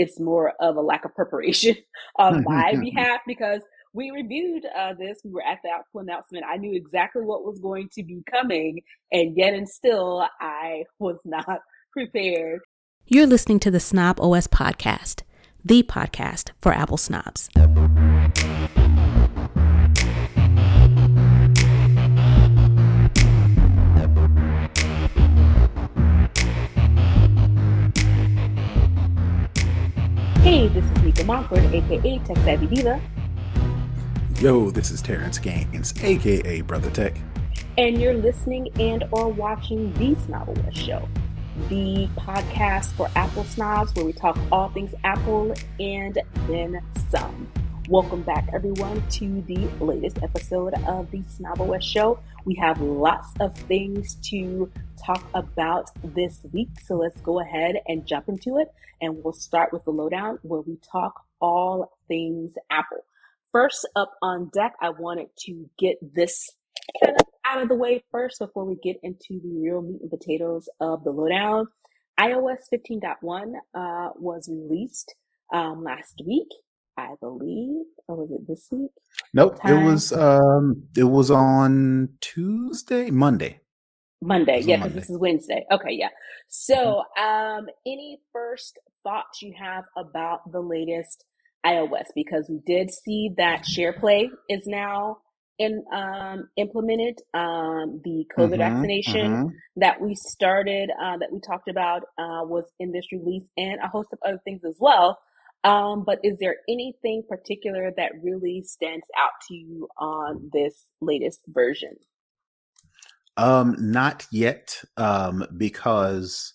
it's more of a lack of preparation on my behalf because we reviewed uh, this. We were at the Apple announcement. I knew exactly what was going to be coming, and yet and still, I was not prepared. You're listening to the Snob OS podcast, the podcast for Apple snobs. Hey, this is Nika Montford, aka Tech Savvy Diva. Yo, this is Terrence Gaines, aka Brother Tech. And you're listening and or watching the Snobble Show, the podcast for Apple snobs where we talk all things Apple and then some. Welcome back, everyone, to the latest episode of the Snobble Show. We have lots of things to talk about this week, so let's go ahead and jump into it. And we'll start with the lowdown where we talk all things Apple. First up on deck, I wanted to get this kind of out of the way first before we get into the real meat and potatoes of the lowdown. iOS 15.1 uh, was released um, last week, I believe, or was it this week? Nope, Time? it was um, it was on Tuesday, Monday. Monday, yeah, because this is Wednesday. Okay, yeah. So, mm-hmm. um, any first thoughts you have about the latest iOS because we did see that SharePlay is now in, um, implemented. Um, the COVID mm-hmm, vaccination mm-hmm. that we started, uh, that we talked about, uh, was in this release and a host of other things as well. Um, but is there anything particular that really stands out to you on this latest version? Um, not yet, um, because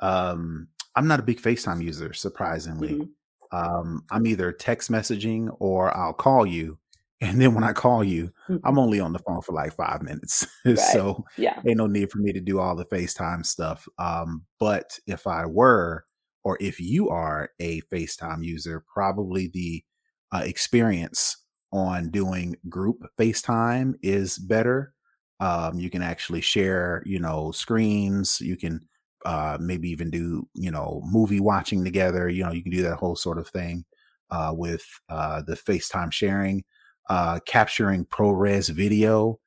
um, I'm not a big FaceTime user, surprisingly. Mm-hmm um, I'm either text messaging or I'll call you. And then when I call you, mm-hmm. I'm only on the phone for like five minutes. Right. so yeah. ain't no need for me to do all the FaceTime stuff. Um, but if I were, or if you are a FaceTime user, probably the uh, experience on doing group FaceTime is better. Um, you can actually share, you know, screens. You can uh, maybe even do you know movie watching together. You know, you can do that whole sort of thing uh, with uh, the FaceTime sharing, uh, capturing ProRes video.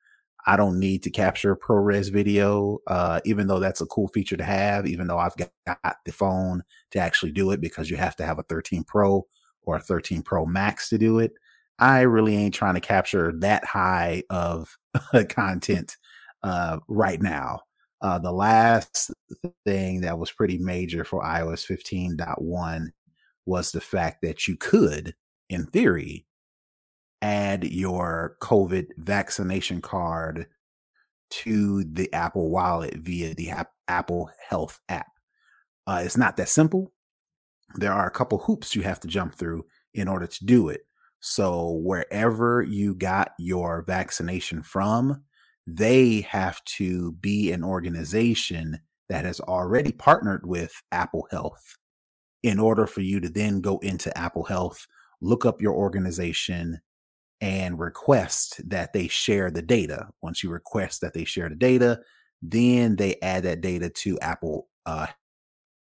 I don't need to capture ProRes video, uh, even though that's a cool feature to have. Even though I've got the phone to actually do it, because you have to have a 13 Pro or a 13 Pro Max to do it. I really ain't trying to capture that high of content uh, right now. Uh, the last thing that was pretty major for iOS 15.1 was the fact that you could, in theory, add your COVID vaccination card to the Apple Wallet via the app, Apple Health app. Uh, it's not that simple. There are a couple hoops you have to jump through in order to do it. So, wherever you got your vaccination from, they have to be an organization that has already partnered with Apple Health in order for you to then go into Apple Health, look up your organization, and request that they share the data. Once you request that they share the data, then they add that data to Apple uh,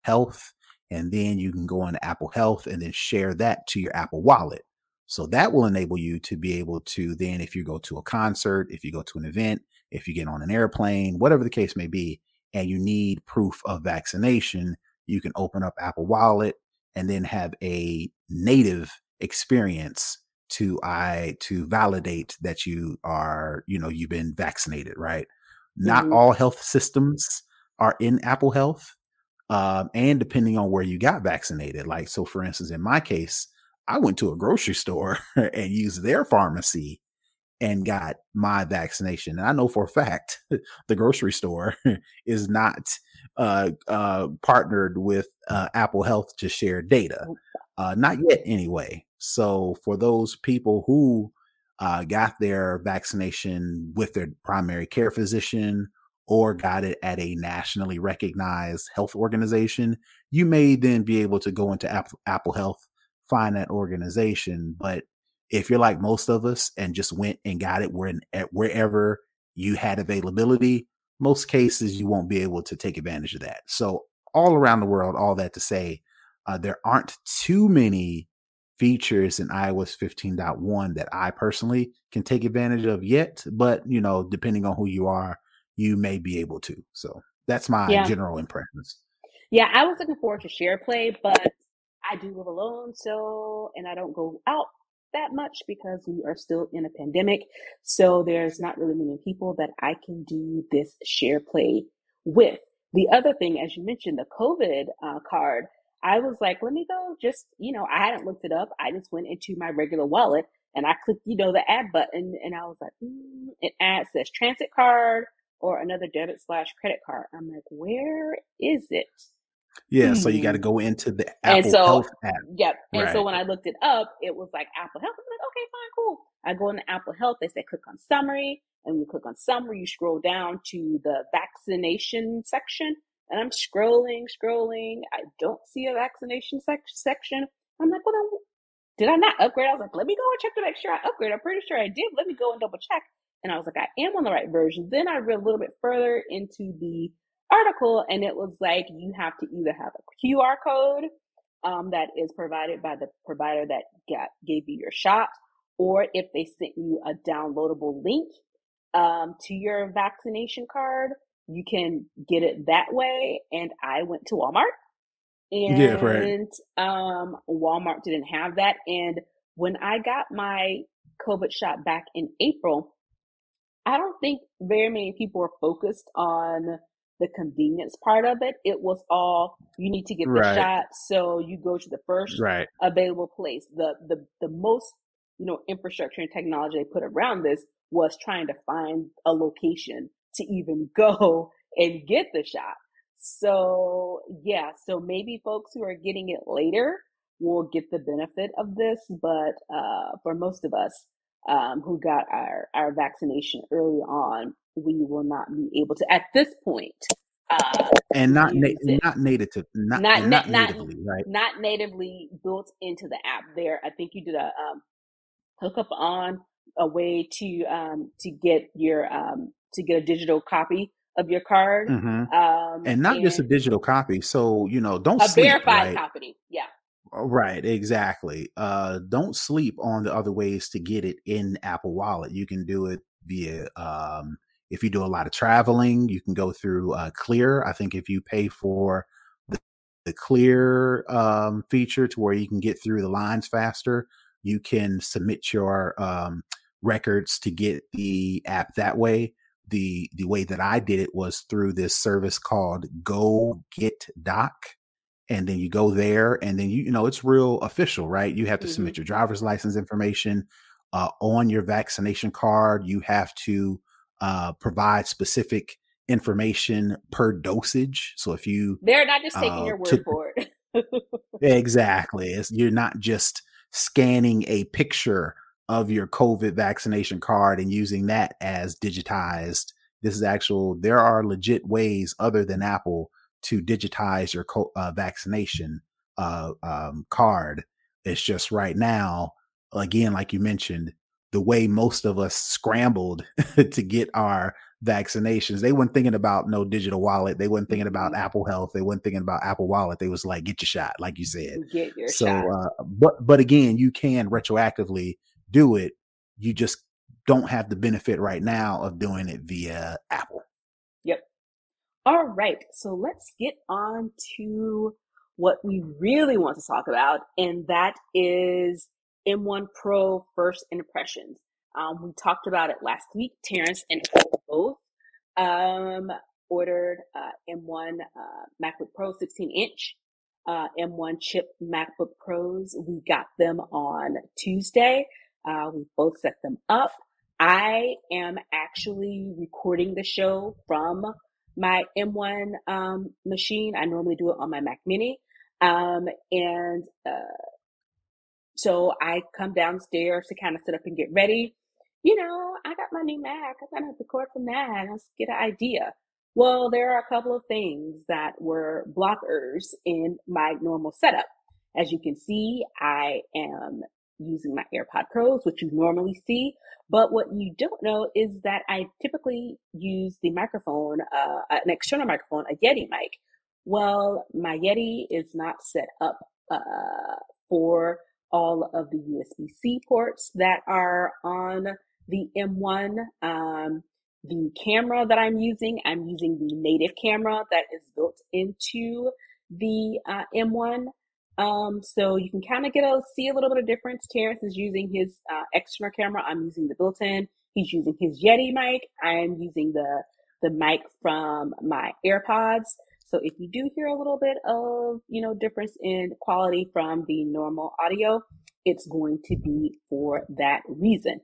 Health, and then you can go on Apple Health and then share that to your Apple Wallet. So that will enable you to be able to then, if you go to a concert, if you go to an event, if you get on an airplane, whatever the case may be, and you need proof of vaccination, you can open up Apple Wallet and then have a native experience to I to validate that you are, you know, you've been vaccinated, right? Mm-hmm. Not all health systems are in Apple Health. Um, and depending on where you got vaccinated, like so for instance, in my case, I went to a grocery store and used their pharmacy and got my vaccination. And I know for a fact the grocery store is not uh, uh, partnered with uh, Apple Health to share data. Uh, not yet, anyway. So for those people who uh, got their vaccination with their primary care physician or got it at a nationally recognized health organization, you may then be able to go into Apple, Apple Health, find that organization. But if you're like most of us and just went and got it where wherever you had availability, most cases you won't be able to take advantage of that. So all around the world, all that to say, Uh, there aren't too many features in iOS 15.1 that I personally can take advantage of yet, but you know, depending on who you are, you may be able to. So that's my yeah. general impressions. Yeah, I was looking forward to share play, but I do live alone, so and I don't go out that much because we are still in a pandemic. So there's not really many people that I can do this share play with. The other thing, as you mentioned, the COVID uh, card, I was like, let me go just, you know, I hadn't looked it up. I just went into my regular wallet and I clicked, you know, the add button and I was like, mm, it adds this transit card or another debit slash credit card. I'm like, where is it? Yeah, hmm. so you got to go into the Apple and so, Health app. Yep. And right. so when I looked it up, it was like Apple Health. I'm like, okay, fine, cool. I go into Apple Health. They say click on summary, and when you click on summary, you scroll down to the vaccination section. And I'm scrolling, scrolling. I don't see a vaccination sec- section. I'm like, well, then, did I not upgrade? I was like, let me go and check to make sure I upgrade. I'm pretty sure I did. Let me go and double check. And I was like, I am on the right version. Then I read a little bit further into the article and it was like you have to either have a QR code um, that is provided by the provider that got, gave you your shot, or if they sent you a downloadable link um, to your vaccination card, you can get it that way. And I went to Walmart and yeah, right. um, Walmart didn't have that. And when I got my COVID shot back in April, I don't think very many people were focused on the convenience part of it. It was all you need to get the right. shot, so you go to the first right. available place. The the the most you know infrastructure and technology they put around this was trying to find a location to even go and get the shot. So yeah, so maybe folks who are getting it later will get the benefit of this, but uh, for most of us um, who got our our vaccination early on, we will not be able to at this point. Uh, and not na- not native to not not, not, not natively right not natively built into the app there i think you did a um, hookup on a way to um, to get your um, to get a digital copy of your card mm-hmm. um, and not and just a digital copy so you know don't a sleep, verified right? copy yeah Right, exactly. Uh, don't sleep on the other ways to get it in Apple Wallet. You can do it via um, if you do a lot of traveling, you can go through uh, Clear. I think if you pay for the, the Clear um, feature to where you can get through the lines faster, you can submit your um, records to get the app that way. The the way that I did it was through this service called Go Get Doc. And then you go there, and then you, you know it's real official, right? You have to mm-hmm. submit your driver's license information uh, on your vaccination card. You have to uh, provide specific information per dosage. So if you they're not just taking uh, your word took, for it. exactly. It's, you're not just scanning a picture of your COVID vaccination card and using that as digitized. This is actual, there are legit ways other than Apple to digitize your co- uh, vaccination uh, um, card. It's just right now, again, like you mentioned, the way most of us scrambled to get our vaccinations. They weren't thinking about no digital wallet. They weren't thinking about mm-hmm. Apple Health. They weren't thinking about Apple Wallet. They was like, get your shot, like you said. Get your so, shot. Uh, but but again, you can retroactively do it. You just don't have the benefit right now of doing it via Apple. All right. So let's get on to what we really want to talk about, and that is M1 Pro first impressions. Um, we talked about it last week. Terrence and both um, ordered uh, M1 uh, MacBook Pro 16 inch, uh, M1 chip MacBook Pros. We got them on Tuesday. Uh, we both set them up. I am actually recording the show from my M1 um, machine. I normally do it on my Mac Mini. Um, and uh, so I come downstairs to kind of sit up and get ready. You know, I got my new Mac. I kind of record from that. Let's get an idea. Well, there are a couple of things that were blockers in my normal setup. As you can see, I am using my AirPod Pros, which you normally see. But what you don't know is that I typically use the microphone, uh, an external microphone, a Yeti mic. Well, my Yeti is not set up uh, for all of the USB C ports that are on the M1. Um, the camera that I'm using, I'm using the native camera that is built into the uh, M1. Um, so you can kind of get a see a little bit of difference. Terrence is using his uh, external camera. I'm using the built-in. He's using his Yeti mic. I am using the the mic from my AirPods. So if you do hear a little bit of you know difference in quality from the normal audio, it's going to be for that reason.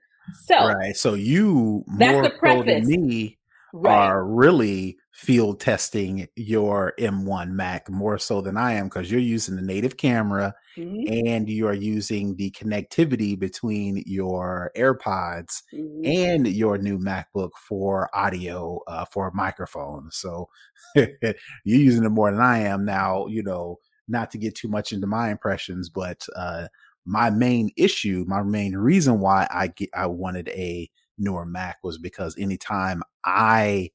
So right. So you more so than me right. are really field testing your M1 Mac more so than I am because you're using the native camera mm-hmm. and you are using the connectivity between your AirPods mm-hmm. and your new MacBook for audio uh, for microphone. So you're using it more than I am now. You know, not to get too much into my impressions, but uh, my main issue, my main reason why I get I wanted a newer Mac was because anytime I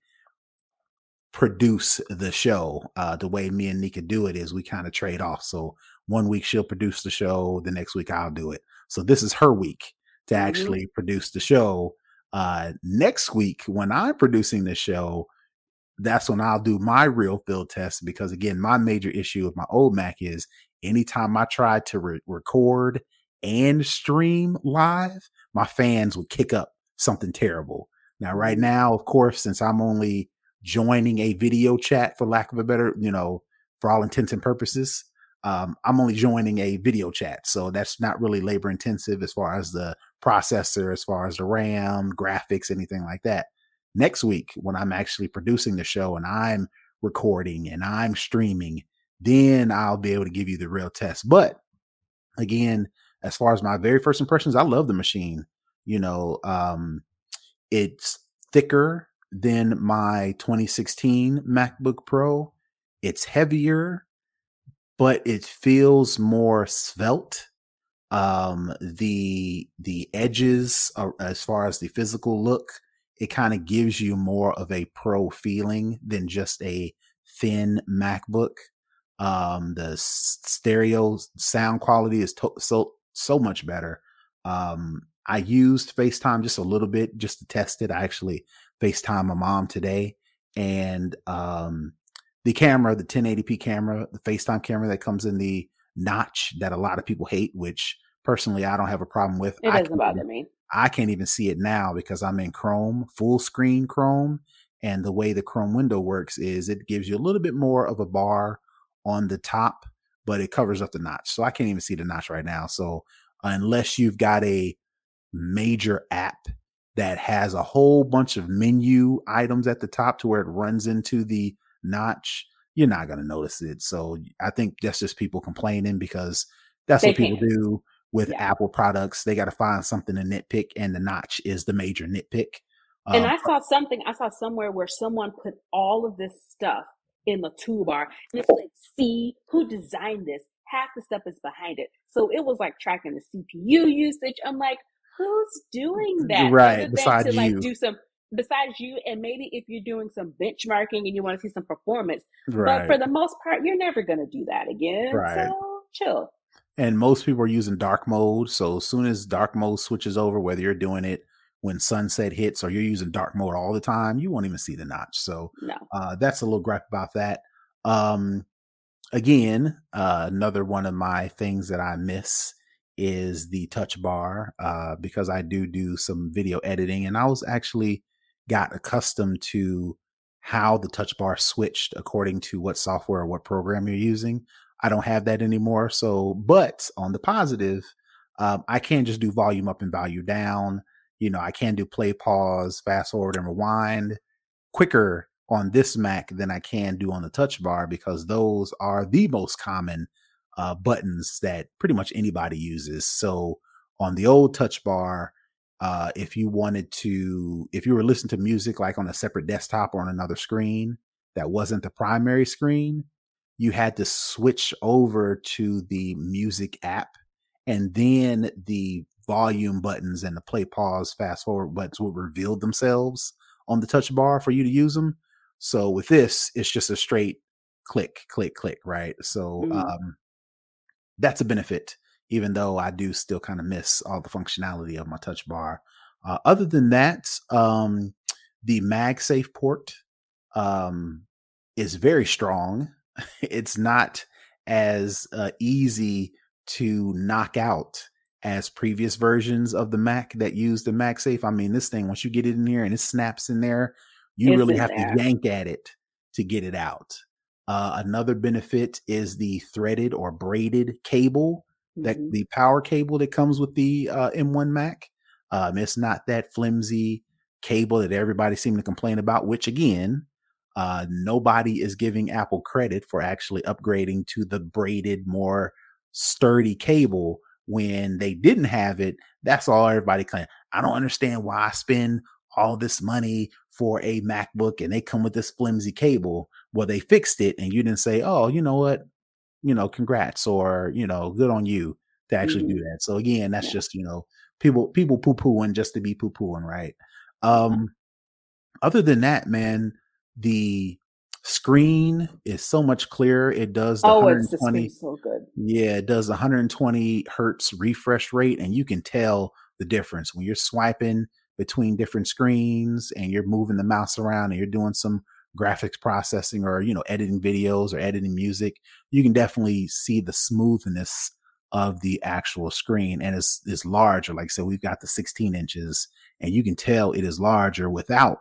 produce the show, uh, the way me and Nika do it is we kind of trade off. So one week she'll produce the show, the next week I'll do it. So this is her week to mm-hmm. actually produce the show. Uh, next week when I'm producing the show, that's when I'll do my real field test because again, my major issue with my old Mac is anytime I tried to re- record and stream live, my fans would kick up something terrible. Now, right mm-hmm. now, of course, since I'm only joining a video chat, for lack of a better, you know, for all intents and purposes, um, I'm only joining a video chat. So that's not really labor intensive as far as the processor, as far as the RAM, graphics, anything like that. Next week, when I'm actually producing the show and I'm recording and I'm streaming, then I'll be able to give you the real test. But again, as far as my very first impressions, I love the machine. You know, um, it's thicker than my 2016 MacBook Pro. It's heavier, but it feels more svelte. Um, the the edges, are, as far as the physical look, it kind of gives you more of a pro feeling than just a thin MacBook. Um, the stereo sound quality is to- so so much better. Um, I used FaceTime just a little bit just to test it. I actually FaceTime my mom today, and um, the camera, the 1080p camera, the FaceTime camera that comes in the notch that a lot of people hate, which personally I don't have a problem with. It doesn't bother me. I can't even see it now because I'm in Chrome, full screen Chrome. And the way the Chrome window works is it gives you a little bit more of a bar on the top, but it covers up the notch. So I can't even see the notch right now. So unless you've got a major app that has a whole bunch of menu items at the top to where it runs into the notch, you're not going to notice it. So I think that's just people complaining because that's they what people can. do with yeah. Apple products. They got to find something to nitpick, and the notch is the major nitpick. And um, I saw something, I saw somewhere where someone put all of this stuff in the toolbar. And it's like, see who designed this? Half the stuff is behind it. So it was like tracking the CPU usage. I'm like, who's doing that? Right. Besides to you. like do some besides you and maybe if you're doing some benchmarking and you want to see some performance. Right. But for the most part, you're never gonna do that again. Right. So chill. And most people are using dark mode. So as soon as dark mode switches over, whether you're doing it when sunset hits or you're using dark mode all the time, you won't even see the notch. So no. uh, that's a little gripe about that. Um, again, uh, another one of my things that I miss is the touch bar uh, because I do do some video editing, and I was actually got accustomed to how the touch bar switched according to what software or what program you're using. I don't have that anymore. So, but on the positive, um, I can just do volume up and volume down you know, I can do play, pause, fast forward, and rewind quicker on this Mac than I can do on the touch bar because those are the most common uh, buttons that pretty much anybody uses. So on the old touch bar, uh, if you wanted to, if you were listening to music like on a separate desktop or on another screen that wasn't the primary screen, you had to switch over to the music app and then the volume buttons and the play, pause, fast forward buttons would reveal themselves on the touch bar for you to use them. So with this, it's just a straight click, click, click, right? So mm. um, that's a benefit, even though I do still kind of miss all the functionality of my touch bar. Uh, other than that, um, the MagSafe port um, is very strong. it's not as uh, easy to knock out as previous versions of the Mac that use the MagSafe. I mean, this thing, once you get it in here and it snaps in there, you it's really have there. to yank at it to get it out. Uh, another benefit is the threaded or braided cable that mm-hmm. the power cable that comes with the uh, M1 Mac. Um, it's not that flimsy cable that everybody seemed to complain about, which again, uh, nobody is giving Apple credit for actually upgrading to the braided, more sturdy cable when they didn't have it. That's all everybody claimed. I don't understand why I spend all this money for a MacBook and they come with this flimsy cable. Well, they fixed it and you didn't say, oh, you know what? You know, congrats or, you know, good on you to actually mm-hmm. do that. So again, that's yeah. just, you know, people people poo pooing just to be poo pooing, right? Um other than that, man, the screen is so much clearer. It does the oh, 120. so good. Yeah, it does 120 hertz refresh rate, and you can tell the difference when you're swiping between different screens and you're moving the mouse around and you're doing some graphics processing or you know editing videos or editing music you can definitely see the smoothness of the actual screen and it's, it's larger like so we've got the 16 inches and you can tell it is larger without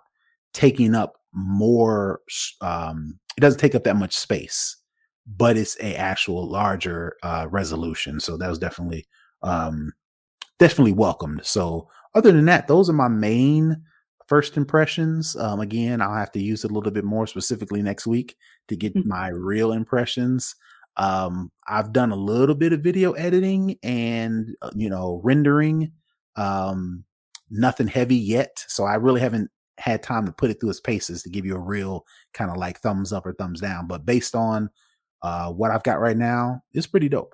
taking up more um it doesn't take up that much space but it's a actual larger uh resolution. So that was definitely um definitely welcomed. So other than that, those are my main first impressions. Um, again, I'll have to use it a little bit more specifically next week to get mm-hmm. my real impressions. Um, I've done a little bit of video editing and uh, you know rendering. Um, nothing heavy yet, so I really haven't had time to put it through its paces to give you a real kind of like thumbs up or thumbs down. But based on uh, what I've got right now, it's pretty dope.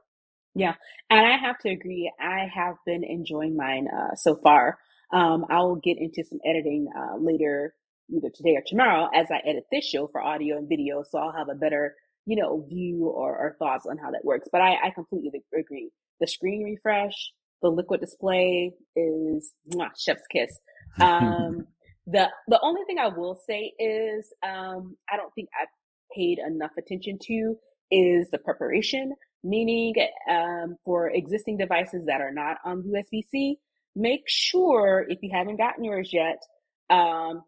Yeah, and I have to agree. I have been enjoying mine uh, so far. Um, I will get into some editing uh, later, either today or tomorrow, as I edit this show for audio and video. So I'll have a better, you know, view or, or thoughts on how that works. But I, I completely agree. The screen refresh, the liquid display is mwah, chef's kiss. Um, the the only thing I will say is um, I don't think I paid enough attention to is the preparation meaning um, for existing devices that are not on USB-C, make sure if you haven't gotten yours yet, um,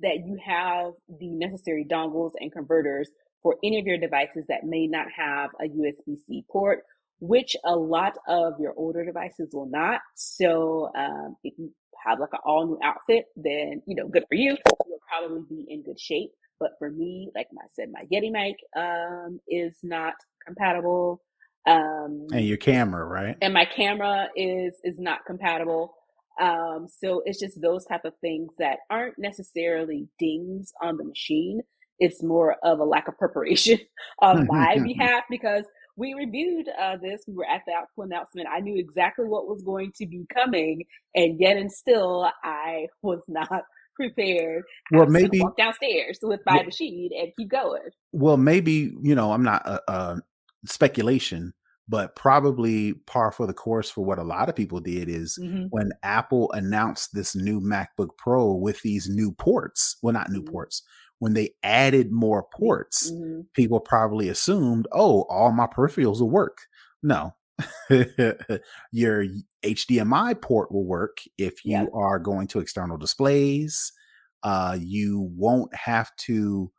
that you have the necessary dongles and converters for any of your devices that may not have a USB-C port, which a lot of your older devices will not. So um, if you have like an all new outfit, then you know, good for you. You'll probably be in good shape. But for me, like I said, my Yeti mic um, is not compatible. Um, and your camera, right? And my camera is is not compatible. Um, so it's just those type of things that aren't necessarily dings on the machine. It's more of a lack of preparation on my behalf because we reviewed uh, this. We were at the Apple announcement. I knew exactly what was going to be coming, and yet and still, I was not prepared. Well, maybe walk downstairs with my well, machine and keep going. Well, maybe you know I'm not uh, uh, speculation, but probably par for the course for what a lot of people did is mm-hmm. when Apple announced this new MacBook Pro with these new ports, well, not new mm-hmm. ports, when they added more ports, mm-hmm. people probably assumed, oh, all my peripherals will work. No. Your HDMI port will work if you yep. are going to external displays. Uh, you won't have to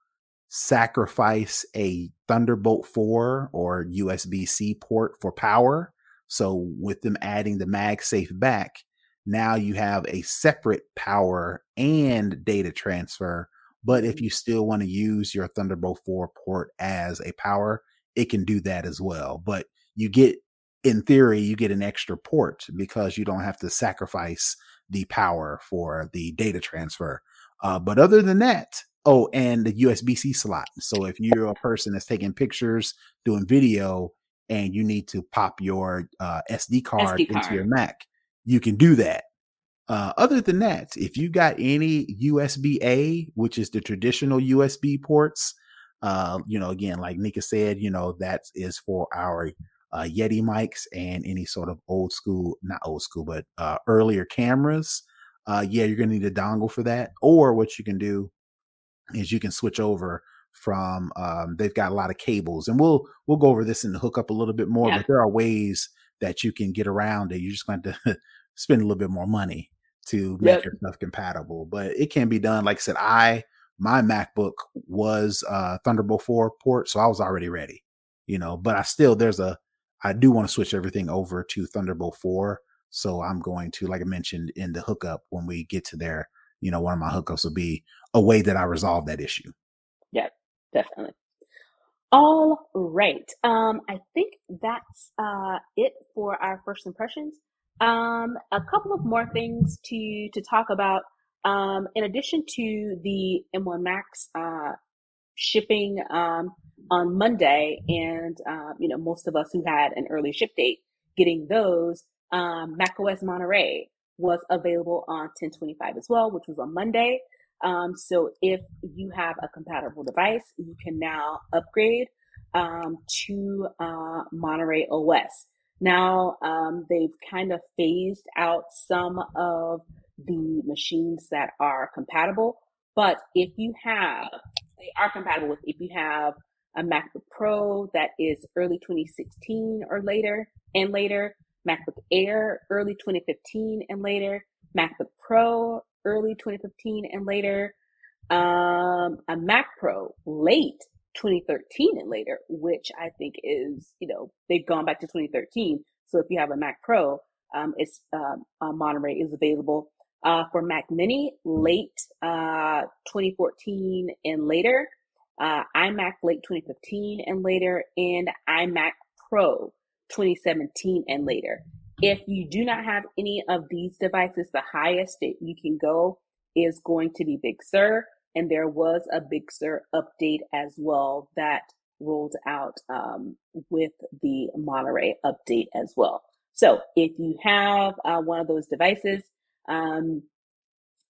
sacrifice a Thunderbolt 4 or USB C port for power. So, with them adding the MagSafe back, now you have a separate power and data transfer. But if mm-hmm. you still want to use your Thunderbolt 4 port as a power, it can do that as well. But you get, in theory, you get an extra port because you don't have to sacrifice the power for the data transfer. Uh, but other than that, Oh, and the USB C slot. So if you're a person that's taking pictures, doing video, and you need to pop your uh, SD, card SD card into your Mac, you can do that. Uh, other than that, if you got any USB A, which is the traditional USB ports, uh, you know, again, like Nika said, you know, that is for our uh, Yeti mics and any sort of old school, not old school, but uh, earlier cameras, uh, yeah, you're going to need a dongle for that. Or what you can do is you can switch over from um, they've got a lot of cables and we'll we'll go over this in the hookup a little bit more yeah. but there are ways that you can get around it you're just going to spend a little bit more money to make yep. your stuff compatible but it can be done like i said i my macbook was uh thunderbolt 4 port so i was already ready you know but i still there's a i do want to switch everything over to thunderbolt 4 so i'm going to like i mentioned in the hookup when we get to there you know one of my hookups will be a way that i resolve that issue yeah definitely. All right. Um, I think that's uh, it for our first impressions. Um, a couple of more things to to talk about. Um, in addition to the M1 Max uh, shipping um, on Monday, and uh, you know most of us who had an early ship date getting those, um, macOS Monterey was available on 1025 as well, which was on Monday. Um, so if you have a compatible device, you can now upgrade um, to uh, Monterey OS. Now um, they've kind of phased out some of the machines that are compatible, but if you have, they are compatible with if you have a MacBook Pro that is early 2016 or later and later, MacBook Air early 2015 and later, MacBook Pro early 2015 and later, um, a Mac Pro late 2013 and later, which I think is, you know, they've gone back to 2013. So if you have a Mac Pro, um, it's, um, Monterey is available. Uh, for Mac Mini, late, uh, 2014 and later, uh, iMac late 2015 and later, and iMac Pro 2017 and later. If you do not have any of these devices, the highest that you can go is going to be Big Sur. And there was a Big Sur update as well that rolled out um, with the Monterey update as well. So if you have uh, one of those devices, um,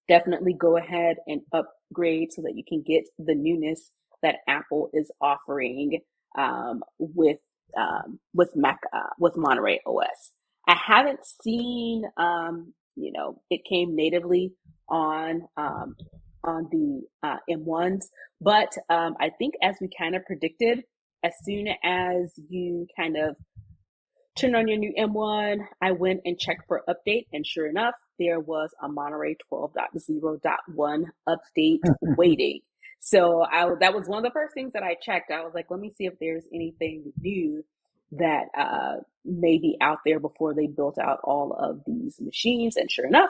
definitely go ahead and upgrade so that you can get the newness that Apple is offering um, with um, with Mac uh, with Monterey OS. I haven't seen, um, you know, it came natively on um, on the uh, M1s, but um, I think as we kind of predicted, as soon as you kind of turn on your new M1, I went and checked for update, and sure enough, there was a Monterey 12.0.1 update waiting. So I, that was one of the first things that I checked. I was like, let me see if there's anything new that uh, may be out there before they built out all of these machines. And sure enough,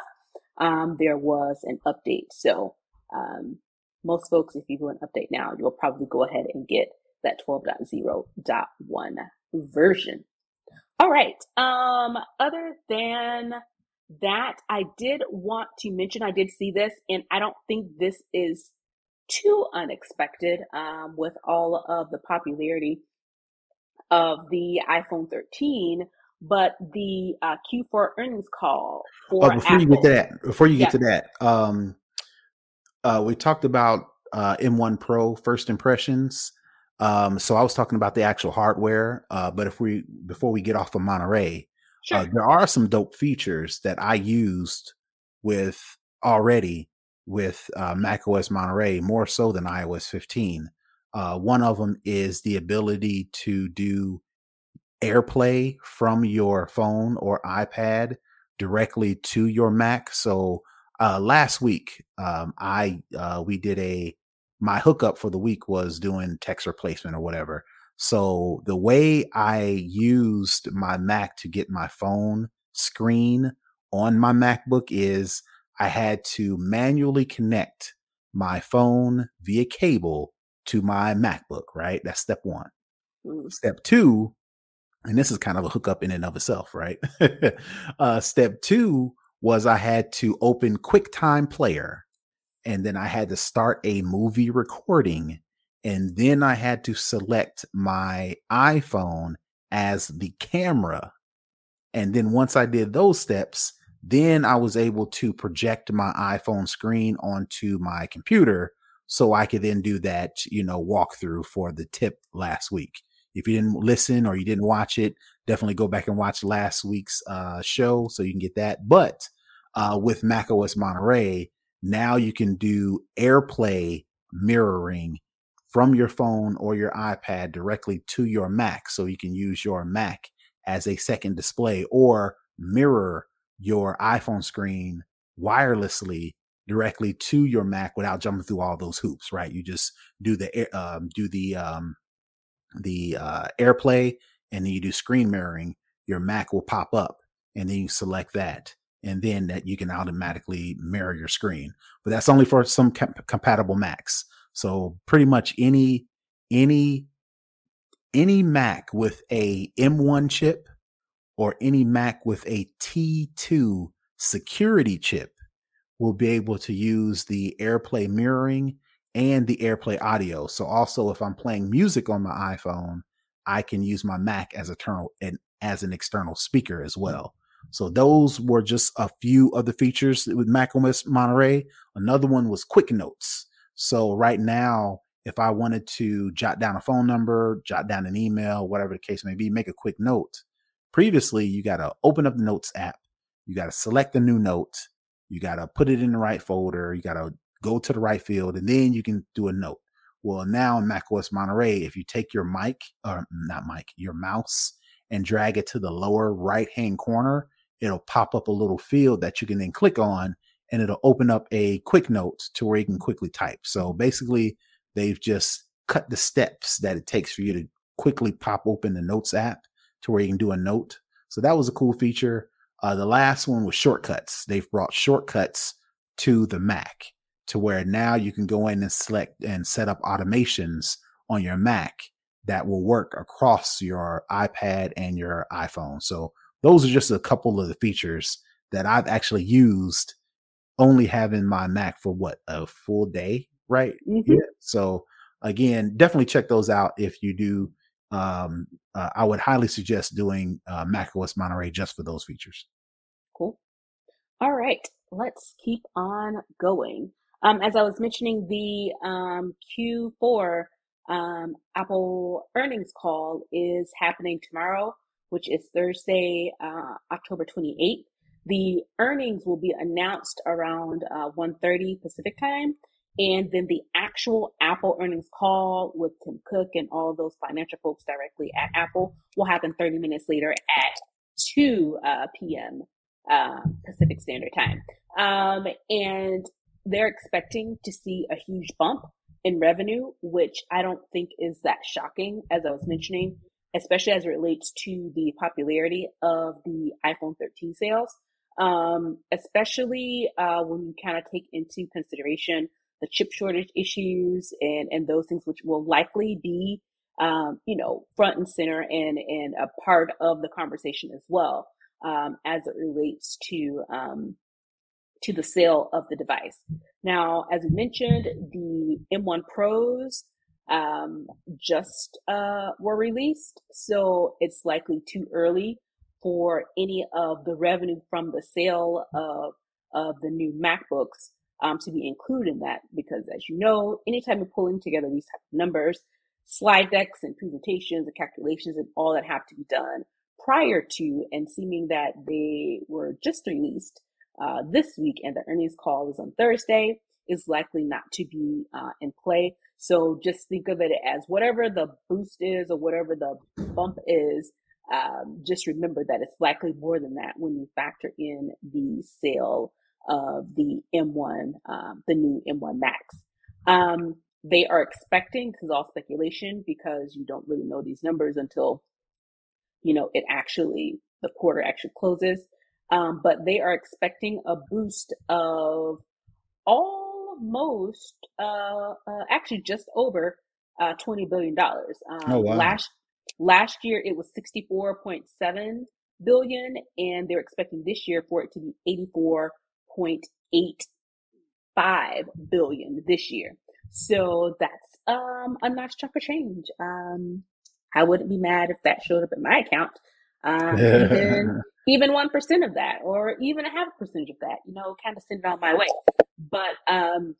um, there was an update. So um, most folks, if you do an update now, you'll probably go ahead and get that 12.0.1 version. All right. Um, other than that, I did want to mention, I did see this, and I don't think this is too unexpected um, with all of the popularity of the iPhone 13, but the uh, Q4 earnings call for oh, before Apple. you get to that, before you get yeah. to that, um, uh, we talked about uh, M1 Pro first impressions. Um, so I was talking about the actual hardware, uh, but if we before we get off of Monterey, uh, sure. there are some dope features that I used with already with uh, Mac OS Monterey more so than iOS 15. Uh, one of them is the ability to do AirPlay from your phone or iPad directly to your Mac. So uh, last week, um, I uh, we did a my hookup for the week was doing text replacement or whatever. So the way I used my Mac to get my phone screen on my MacBook is I had to manually connect my phone via cable to my MacBook, right? That's step one. Mm. Step two, and this is kind of a hookup in and of itself, right? uh, step two was I had to open QuickTime Player and then I had to start a movie recording. And then I had to select my iPhone as the camera. And then once I did those steps, then I was able to project my iPhone screen onto my computer so I could then do that, you know, walkthrough for the tip last week. If you didn't listen or you didn't watch it, definitely go back and watch last week's uh, show so you can get that. But uh, with macOS Monterey, now you can do AirPlay mirroring from your phone or your iPad directly to your Mac. So you can use your Mac as a second display or mirror your iPhone screen wirelessly directly to your Mac without jumping through all those hoops, right? You just do the um, do the um, the uh, AirPlay, and then you do screen mirroring. Your Mac will pop up, and then you select that, and then that you can automatically mirror your screen. But that's only for some comp- compatible Macs. So pretty much any any any Mac with a M1 chip or any Mac with a T2 security chip will be able to use the AirPlay mirroring and the AirPlay audio. So also if I'm playing music on my iPhone, I can use my Mac as a internal and as an external speaker as hmm. well. So those were just a few of the features with macOS Monterey. Another one was Quick Notes. So right now, if I wanted to jot down a phone number, jot down an email, whatever the case may be, make a quick note. Previously, you got to open up the Notes app, you got to select a new note, you got to put it in the right folder, you got to go to the right field, and then you can do a note. Well, now in macOS Monterey, if you take your mic, or not mic, your mouse, and drag it to the lower right hand corner, it'll pop up a little field that you can then click on and it'll open up a quick note to where you can quickly type. So basically, they've just cut the steps that it takes for you to quickly pop open the Notes app to where you can do a note. So that was a cool feature. Uh, the last one was shortcuts. They've brought shortcuts to the Mac to where now you can go in and select and set up automations on your Mac that will work across your iPad and your iPhone. So those are just a couple of the features that I've actually used only having my Mac for what a full day, right? Mm-hmm. Yeah. So again, definitely check those out if you do. Um, uh, I would highly suggest doing uh, Mac OS Monterey just for those features. Cool. All right, let's keep on going. Um, as I was mentioning, the um, Q4 um, Apple earnings call is happening tomorrow, which is Thursday, uh, October 28th. The earnings will be announced around uh, 1.30 Pacific time. And then the actual Apple earnings call with Tim Cook and all those financial folks directly at Apple will happen 30 minutes later at 2 uh, p.m. Uh, Pacific Standard Time. Um, and they're expecting to see a huge bump in revenue, which I don't think is that shocking, as I was mentioning, especially as it relates to the popularity of the iPhone 13 sales. Um, especially uh, when you kind of take into consideration the chip shortage issues and and those things, which will likely be um, you know front and center and and a part of the conversation as well um, as it relates to um, to the sale of the device. Now, as we mentioned, the M1 Pros um, just uh, were released, so it's likely too early for any of the revenue from the sale of of the new MacBooks um, to be included in that. Because as you know, anytime you're pulling together these type of numbers, slide decks and presentations and calculations and all that have to be done prior to and seeming that they were just released uh, this week and the earnings call is on Thursday is likely not to be uh, in play. So just think of it as whatever the boost is or whatever the bump is. Um, just remember that it's likely more than that when you factor in the sale of the M1, um, the new M1 Max. Um, they are expecting, this is all speculation because you don't really know these numbers until, you know, it actually, the quarter actually closes. Um, but they are expecting a boost of almost, uh, uh actually just over, uh, $20 billion. Um, oh, wow. Last, last year it was 64.7 billion and they're expecting this year for it to be 84.85 billion this year. So that's, um, a nice chunk of change. Um, I wouldn't be mad if that showed up in my account. Um, even even one percent of that, or even a half a percentage of that, you know, kind of send it on my way. But um,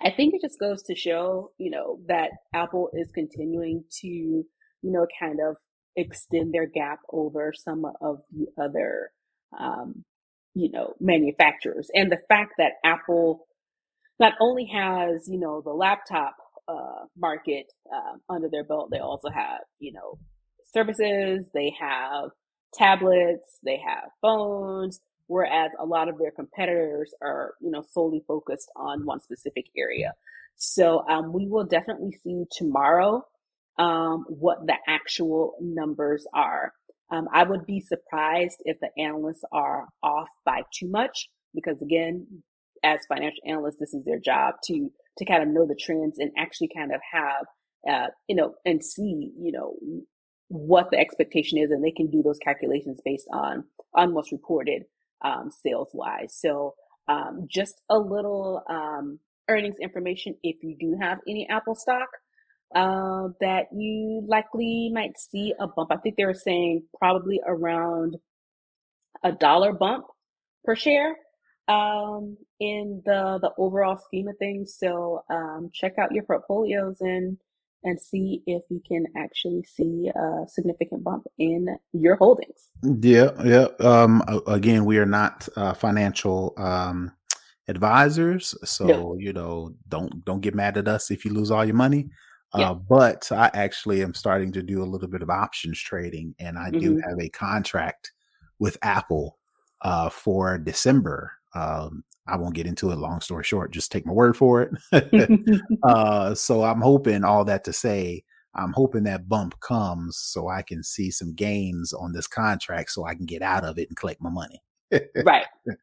I think it just goes to show, you know, that Apple is continuing to you know, kind of extend their gap over some of the other, um, you know, manufacturers. And the fact that Apple not only has, you know, the laptop uh, market uh, under their belt, they also have, you know, services, they have tablets, they have phones, whereas a lot of their competitors are, you know, solely focused on one specific area. So um, we will definitely see tomorrow um, what the actual numbers are. Um, I would be surprised if the analysts are off by too much because again, as financial analysts, this is their job to to kind of know the trends and actually kind of have uh, you know and see you know what the expectation is, and they can do those calculations based on on what's reported um, sales wise. So um, just a little um, earnings information if you do have any Apple stock uh, that you likely might see a bump. I think they were saying probably around a dollar bump per share um, in the the overall scheme of things. So um, check out your portfolios and and see if you can actually see a significant bump in your holdings. Yeah, yeah. Um, again, we are not uh, financial um, advisors, so no. you know, don't don't get mad at us if you lose all your money. Yeah. Uh, but I actually am starting to do a little bit of options trading, and I mm-hmm. do have a contract with Apple uh, for December. Um, I won't get into it. Long story short, just take my word for it. uh, so I'm hoping all that to say, I'm hoping that bump comes so I can see some gains on this contract, so I can get out of it and collect my money. right.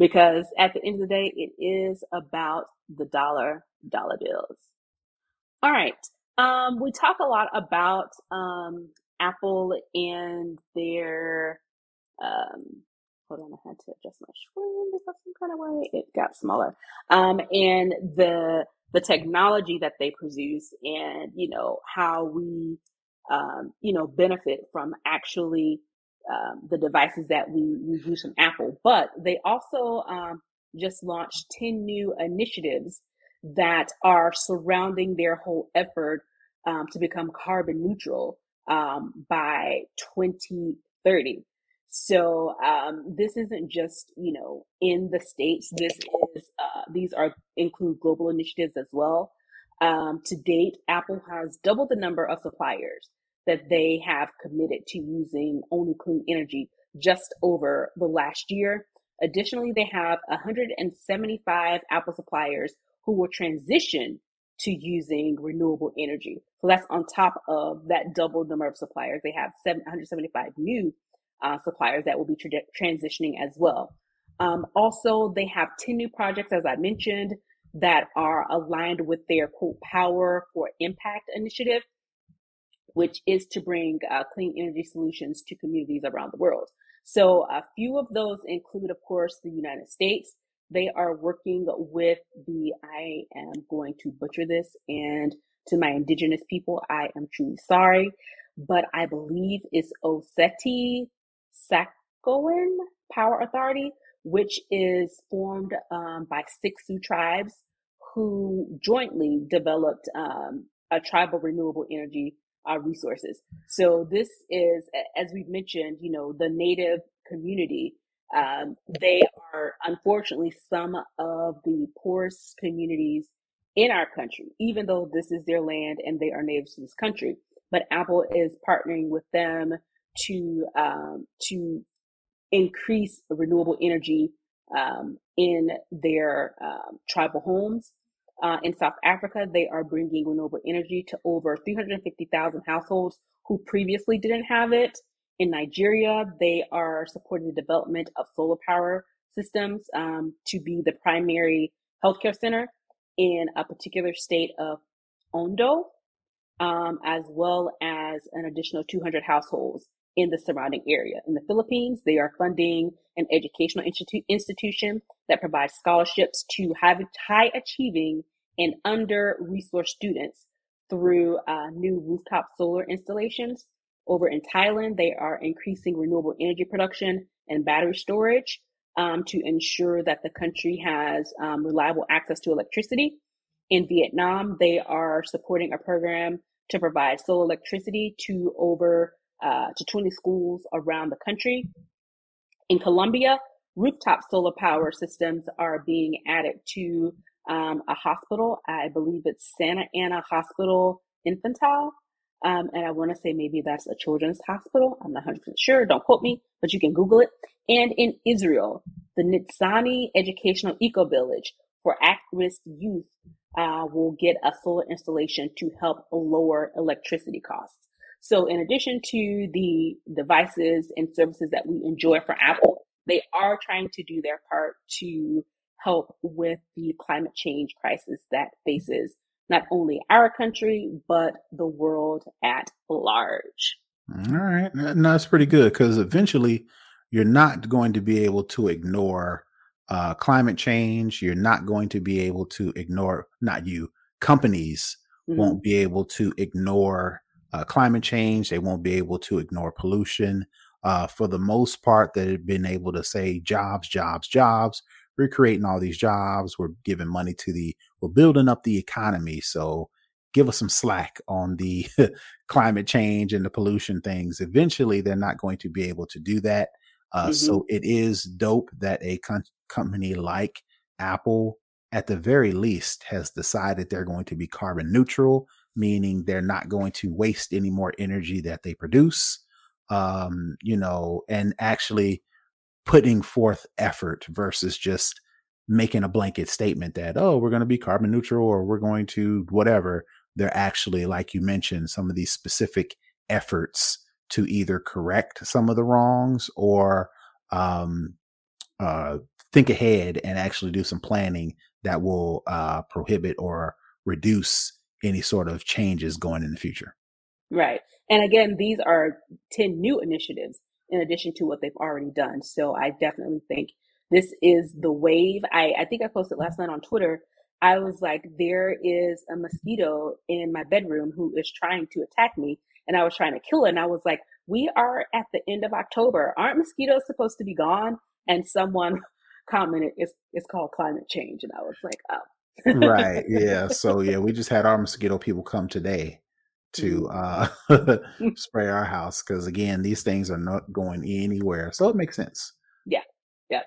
Because at the end of the day, it is about the dollar dollar bills. All right. Um, we talk a lot about um, Apple and their. Um, hold on, I had to adjust my screen because some kind of way it got smaller. Um, and the the technology that they produce, and you know how we, um, you know, benefit from actually um, the devices that we, we use from Apple. But they also um, just launched ten new initiatives that are surrounding their whole effort um, to become carbon neutral um, by 2030. So um, this isn't just you know in the states. This is uh, these are include global initiatives as well. Um, to date, Apple has doubled the number of suppliers that they have committed to using only clean energy just over the last year. Additionally, they have 175 Apple suppliers who will transition to using renewable energy. So that's on top of that double number of suppliers. They have 775 new uh, suppliers that will be tra- transitioning as well. Um, also, they have 10 new projects, as I mentioned, that are aligned with their quote, Power for Impact initiative, which is to bring uh, clean energy solutions to communities around the world. So a few of those include, of course, the United States, they are working with the, I am going to butcher this and to my indigenous people, I am truly sorry, but I believe it's Oceti Sakowin Power Authority, which is formed um, by six Sioux tribes who jointly developed um, a tribal renewable energy uh, resources. So this is, as we've mentioned, you know, the native community um, they are unfortunately some of the poorest communities in our country, even though this is their land and they are natives to this country. But Apple is partnering with them to um, to increase renewable energy um, in their um, tribal homes. Uh, in South Africa, they are bringing renewable energy to over 350,000 households who previously didn't have it. In Nigeria, they are supporting the development of solar power systems um, to be the primary healthcare center in a particular state of Ondo, um, as well as an additional 200 households in the surrounding area. In the Philippines, they are funding an educational institu- institution that provides scholarships to high, high achieving and under resourced students through uh, new rooftop solar installations over in Thailand, they are increasing renewable energy production and battery storage um, to ensure that the country has um, reliable access to electricity. In Vietnam, they are supporting a program to provide solar electricity to over uh, to 20 schools around the country. In Colombia, rooftop solar power systems are being added to um, a hospital. I believe it's Santa Ana Hospital Infantile. Um, and I want to say maybe that's a children's hospital. I'm not 100% sure. Don't quote me, but you can Google it. And in Israel, the Nitzana Educational Eco Village for at-risk youth uh, will get a solar installation to help lower electricity costs. So in addition to the devices and services that we enjoy from Apple, they are trying to do their part to help with the climate change crisis that faces not only our country, but the world at large. All right. No, that's pretty good because eventually you're not going to be able to ignore uh, climate change. You're not going to be able to ignore, not you, companies mm-hmm. won't be able to ignore uh, climate change. They won't be able to ignore pollution. Uh, for the most part, they've been able to say jobs, jobs, jobs. We're creating all these jobs. We're giving money to the, we're building up the economy. So give us some slack on the climate change and the pollution things. Eventually, they're not going to be able to do that. Uh, mm-hmm. So it is dope that a con- company like Apple, at the very least, has decided they're going to be carbon neutral, meaning they're not going to waste any more energy that they produce. Um, you know, and actually putting forth effort versus just making a blanket statement that, oh, we're going to be carbon neutral or we're going to whatever. They're actually, like you mentioned, some of these specific efforts to either correct some of the wrongs or um, uh, think ahead and actually do some planning that will uh, prohibit or reduce any sort of changes going in the future. Right. And again, these are 10 new initiatives in addition to what they've already done. So I definitely think this is the wave. I, I think I posted last night on Twitter. I was like, there is a mosquito in my bedroom who is trying to attack me. And I was trying to kill it. And I was like, we are at the end of October. Aren't mosquitoes supposed to be gone? And someone commented, it's, it's called climate change. And I was like, oh. right. Yeah. So yeah, we just had our mosquito people come today to mm-hmm. uh spray our house because again, these things are not going anywhere. So it makes sense. Yeah. Yeah.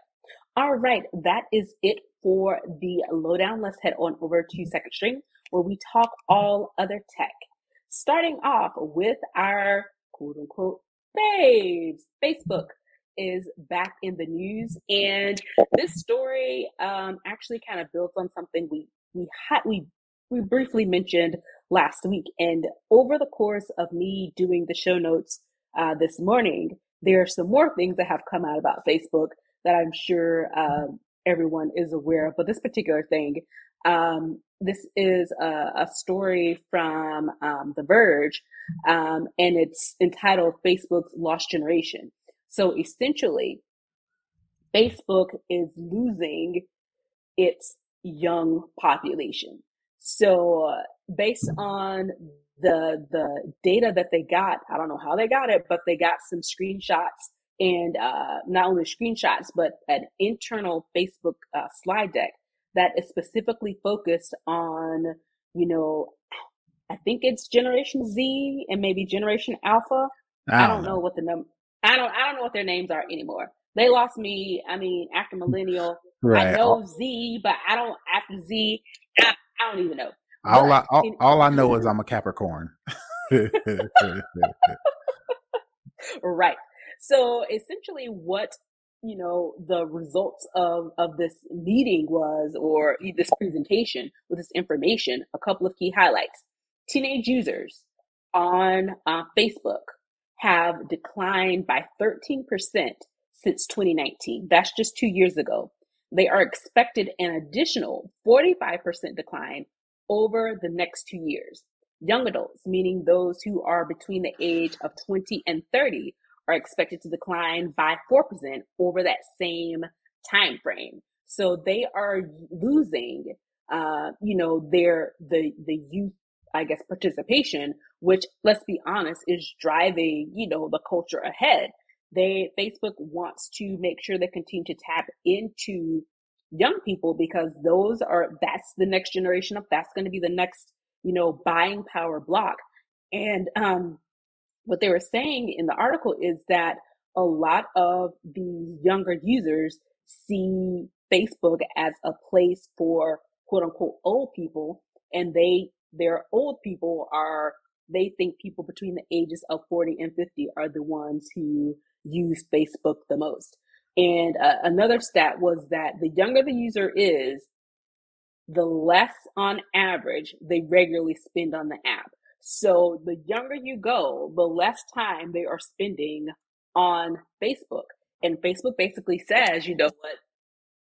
All right. That is it for the lowdown. Let's head on over to Second String where we talk all other tech. Starting off with our quote unquote babes. Facebook is back in the news, and this story um, actually kind of builds on something we we had we we briefly mentioned last week. And over the course of me doing the show notes uh, this morning, there are some more things that have come out about Facebook that I'm sure um, everyone is aware of. But this particular thing, um, this is a, a story from um, The Verge, um, and it's entitled Facebook's Lost Generation. So essentially, Facebook is losing its young population. So uh, based on the the data that they got, I don't know how they got it, but they got some screenshots and uh, not only screenshots, but an internal Facebook uh, slide deck that is specifically focused on, you know, I think it's Generation Z and maybe Generation Alpha. I don't, I don't know. know what the number. I don't. I don't know what their names are anymore. They lost me. I mean, after millennial, right. I know Z, but I don't after Z. I, I don't even know. All but, I all, in, all I know is I'm a Capricorn. right. So essentially, what you know the results of of this meeting was or this presentation with this information a couple of key highlights teenage users on uh, facebook have declined by 13% since 2019 that's just two years ago they are expected an additional 45% decline over the next two years young adults meaning those who are between the age of 20 and 30 are expected to decline by 4% over that same time frame. So they are losing, uh, you know, their, the, the youth, I guess, participation, which let's be honest is driving, you know, the culture ahead. They, Facebook wants to make sure they continue to tap into young people because those are, that's the next generation of, that's going to be the next, you know, buying power block. And um, what they were saying in the article is that a lot of these younger users see Facebook as a place for quote unquote old people, and they their old people are they think people between the ages of 40 and 50 are the ones who use Facebook the most. And uh, another stat was that the younger the user is, the less on average they regularly spend on the app. So the younger you go, the less time they are spending on Facebook. And Facebook basically says, you know what,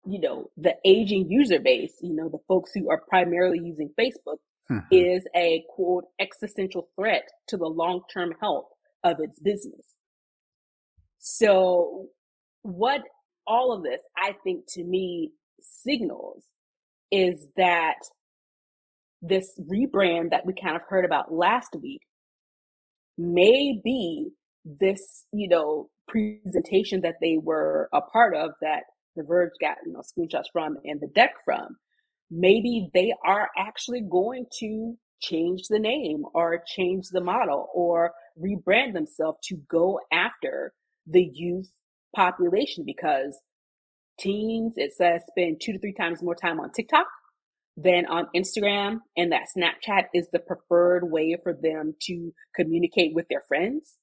you know, the aging user base, you know, the folks who are primarily using Facebook mm-hmm. is a quote existential threat to the long term health of its business. So what all of this, I think to me signals is that this rebrand that we kind of heard about last week may be this, you know, presentation that they were a part of that the Verge got, you know, screenshots from and the deck from. Maybe they are actually going to change the name or change the model or rebrand themselves to go after the youth population because teens, it says, spend two to three times more time on TikTok than on Instagram, and that Snapchat is the preferred way for them to communicate with their friends.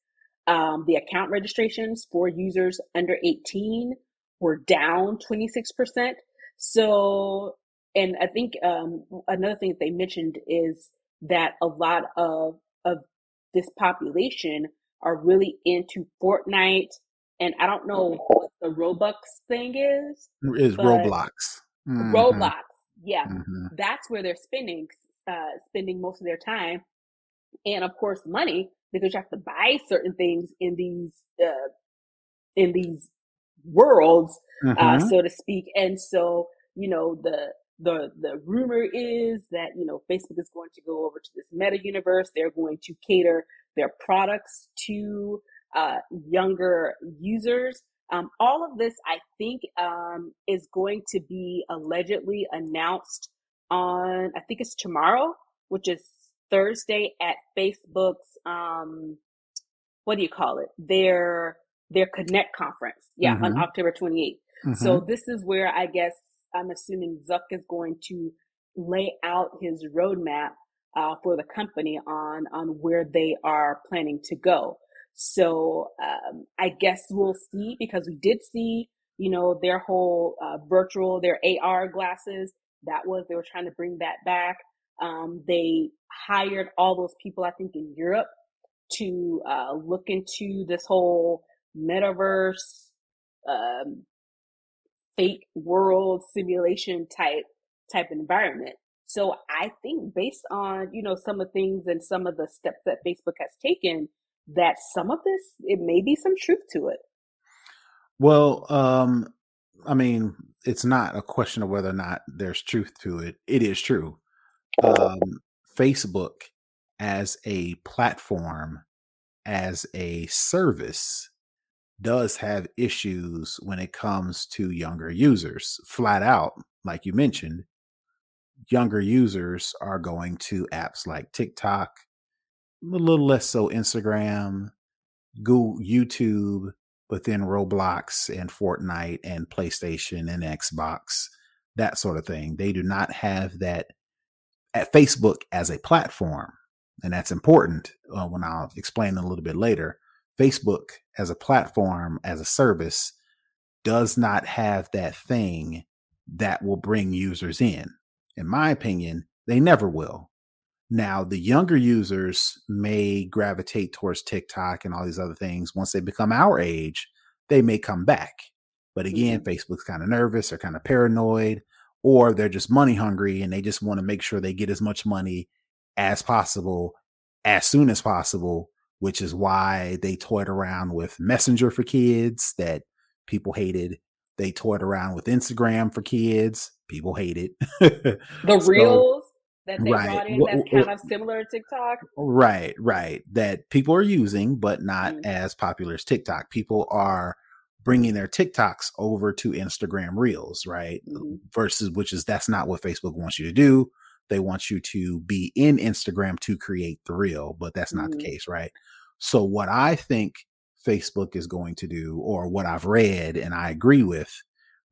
Um, the account registrations for users under 18 were down 26%. So, and I think um, another thing that they mentioned is that a lot of of this population are really into Fortnite, and I don't know what the Robux thing is. Is Roblox. Mm-hmm. Roblox, yeah, mm-hmm. that's where they're spending uh, spending most of their time, and of course money because you have to buy certain things in these uh, in these worlds, uh, mm-hmm. uh, so to speak. And so you know the the the rumor is that you know Facebook is going to go over to this meta universe. They're going to cater their products to uh, younger users. Um, all of this, I think, um, is going to be allegedly announced on, I think it's tomorrow, which is Thursday at Facebook's, um, what do you call it? Their, their Connect conference. Yeah, mm-hmm. on October 28th. Mm-hmm. So this is where I guess I'm assuming Zuck is going to lay out his roadmap uh, for the company on on where they are planning to go. So um, I guess we'll see because we did see, you know, their whole uh, virtual, their AR glasses. That was they were trying to bring that back. Um, they hired all those people, I think, in Europe to uh, look into this whole metaverse, um, fake world simulation type type environment. So I think based on, you know, some of the things and some of the steps that Facebook has taken, that some of this, it may be some truth to it. Well, um, I mean, it's not a question of whether or not there's truth to it. It is true. Um, Facebook as a platform, as a service, does have issues when it comes to younger users. Flat out, like you mentioned, younger users are going to apps like TikTok, a little less so Instagram, Google, YouTube, but then Roblox and Fortnite and PlayStation and Xbox, that sort of thing. They do not have that at Facebook as a platform. And that's important uh, when I'll explain a little bit later. Facebook as a platform, as a service, does not have that thing that will bring users in. In my opinion, they never will. Now, the younger users may gravitate towards TikTok and all these other things. Once they become our age, they may come back. But again, mm-hmm. Facebook's kind of nervous or kind of paranoid, or they're just money hungry and they just want to make sure they get as much money as possible as soon as possible, which is why they toyed around with Messenger for kids that people hated. They toyed around with Instagram for kids. People hated the so, reels that they right. brought in that's kind of similar to TikTok. Right, right. That people are using, but not mm-hmm. as popular as TikTok. People are bringing their TikToks over to Instagram Reels, right? Mm-hmm. Versus which is that's not what Facebook wants you to do. they want you to be in Instagram to create the reel, but that's not mm-hmm. the case, right? So what I think Facebook is going to do, or what I've read and I agree with,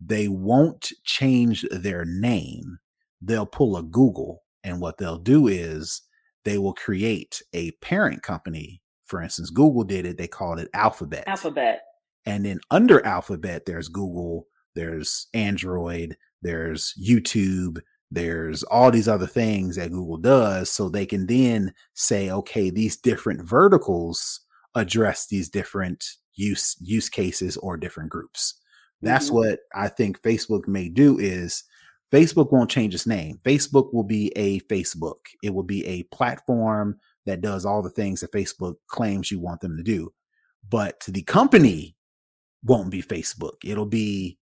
they won't change their name. They'll pull a Google, and what they'll do is they will create a parent company. For instance, Google did it, they called it Alphabet. Alphabet. And then under Alphabet, there's Google, there's Android, there's YouTube, there's all these other things that Google does. So they can then say, okay, these different verticals address these different use use cases or different groups. That's mm-hmm. what I think Facebook may do is Facebook won't change its name. Facebook will be a Facebook. It will be a platform that does all the things that Facebook claims you want them to do. But the company won't be Facebook. It'll be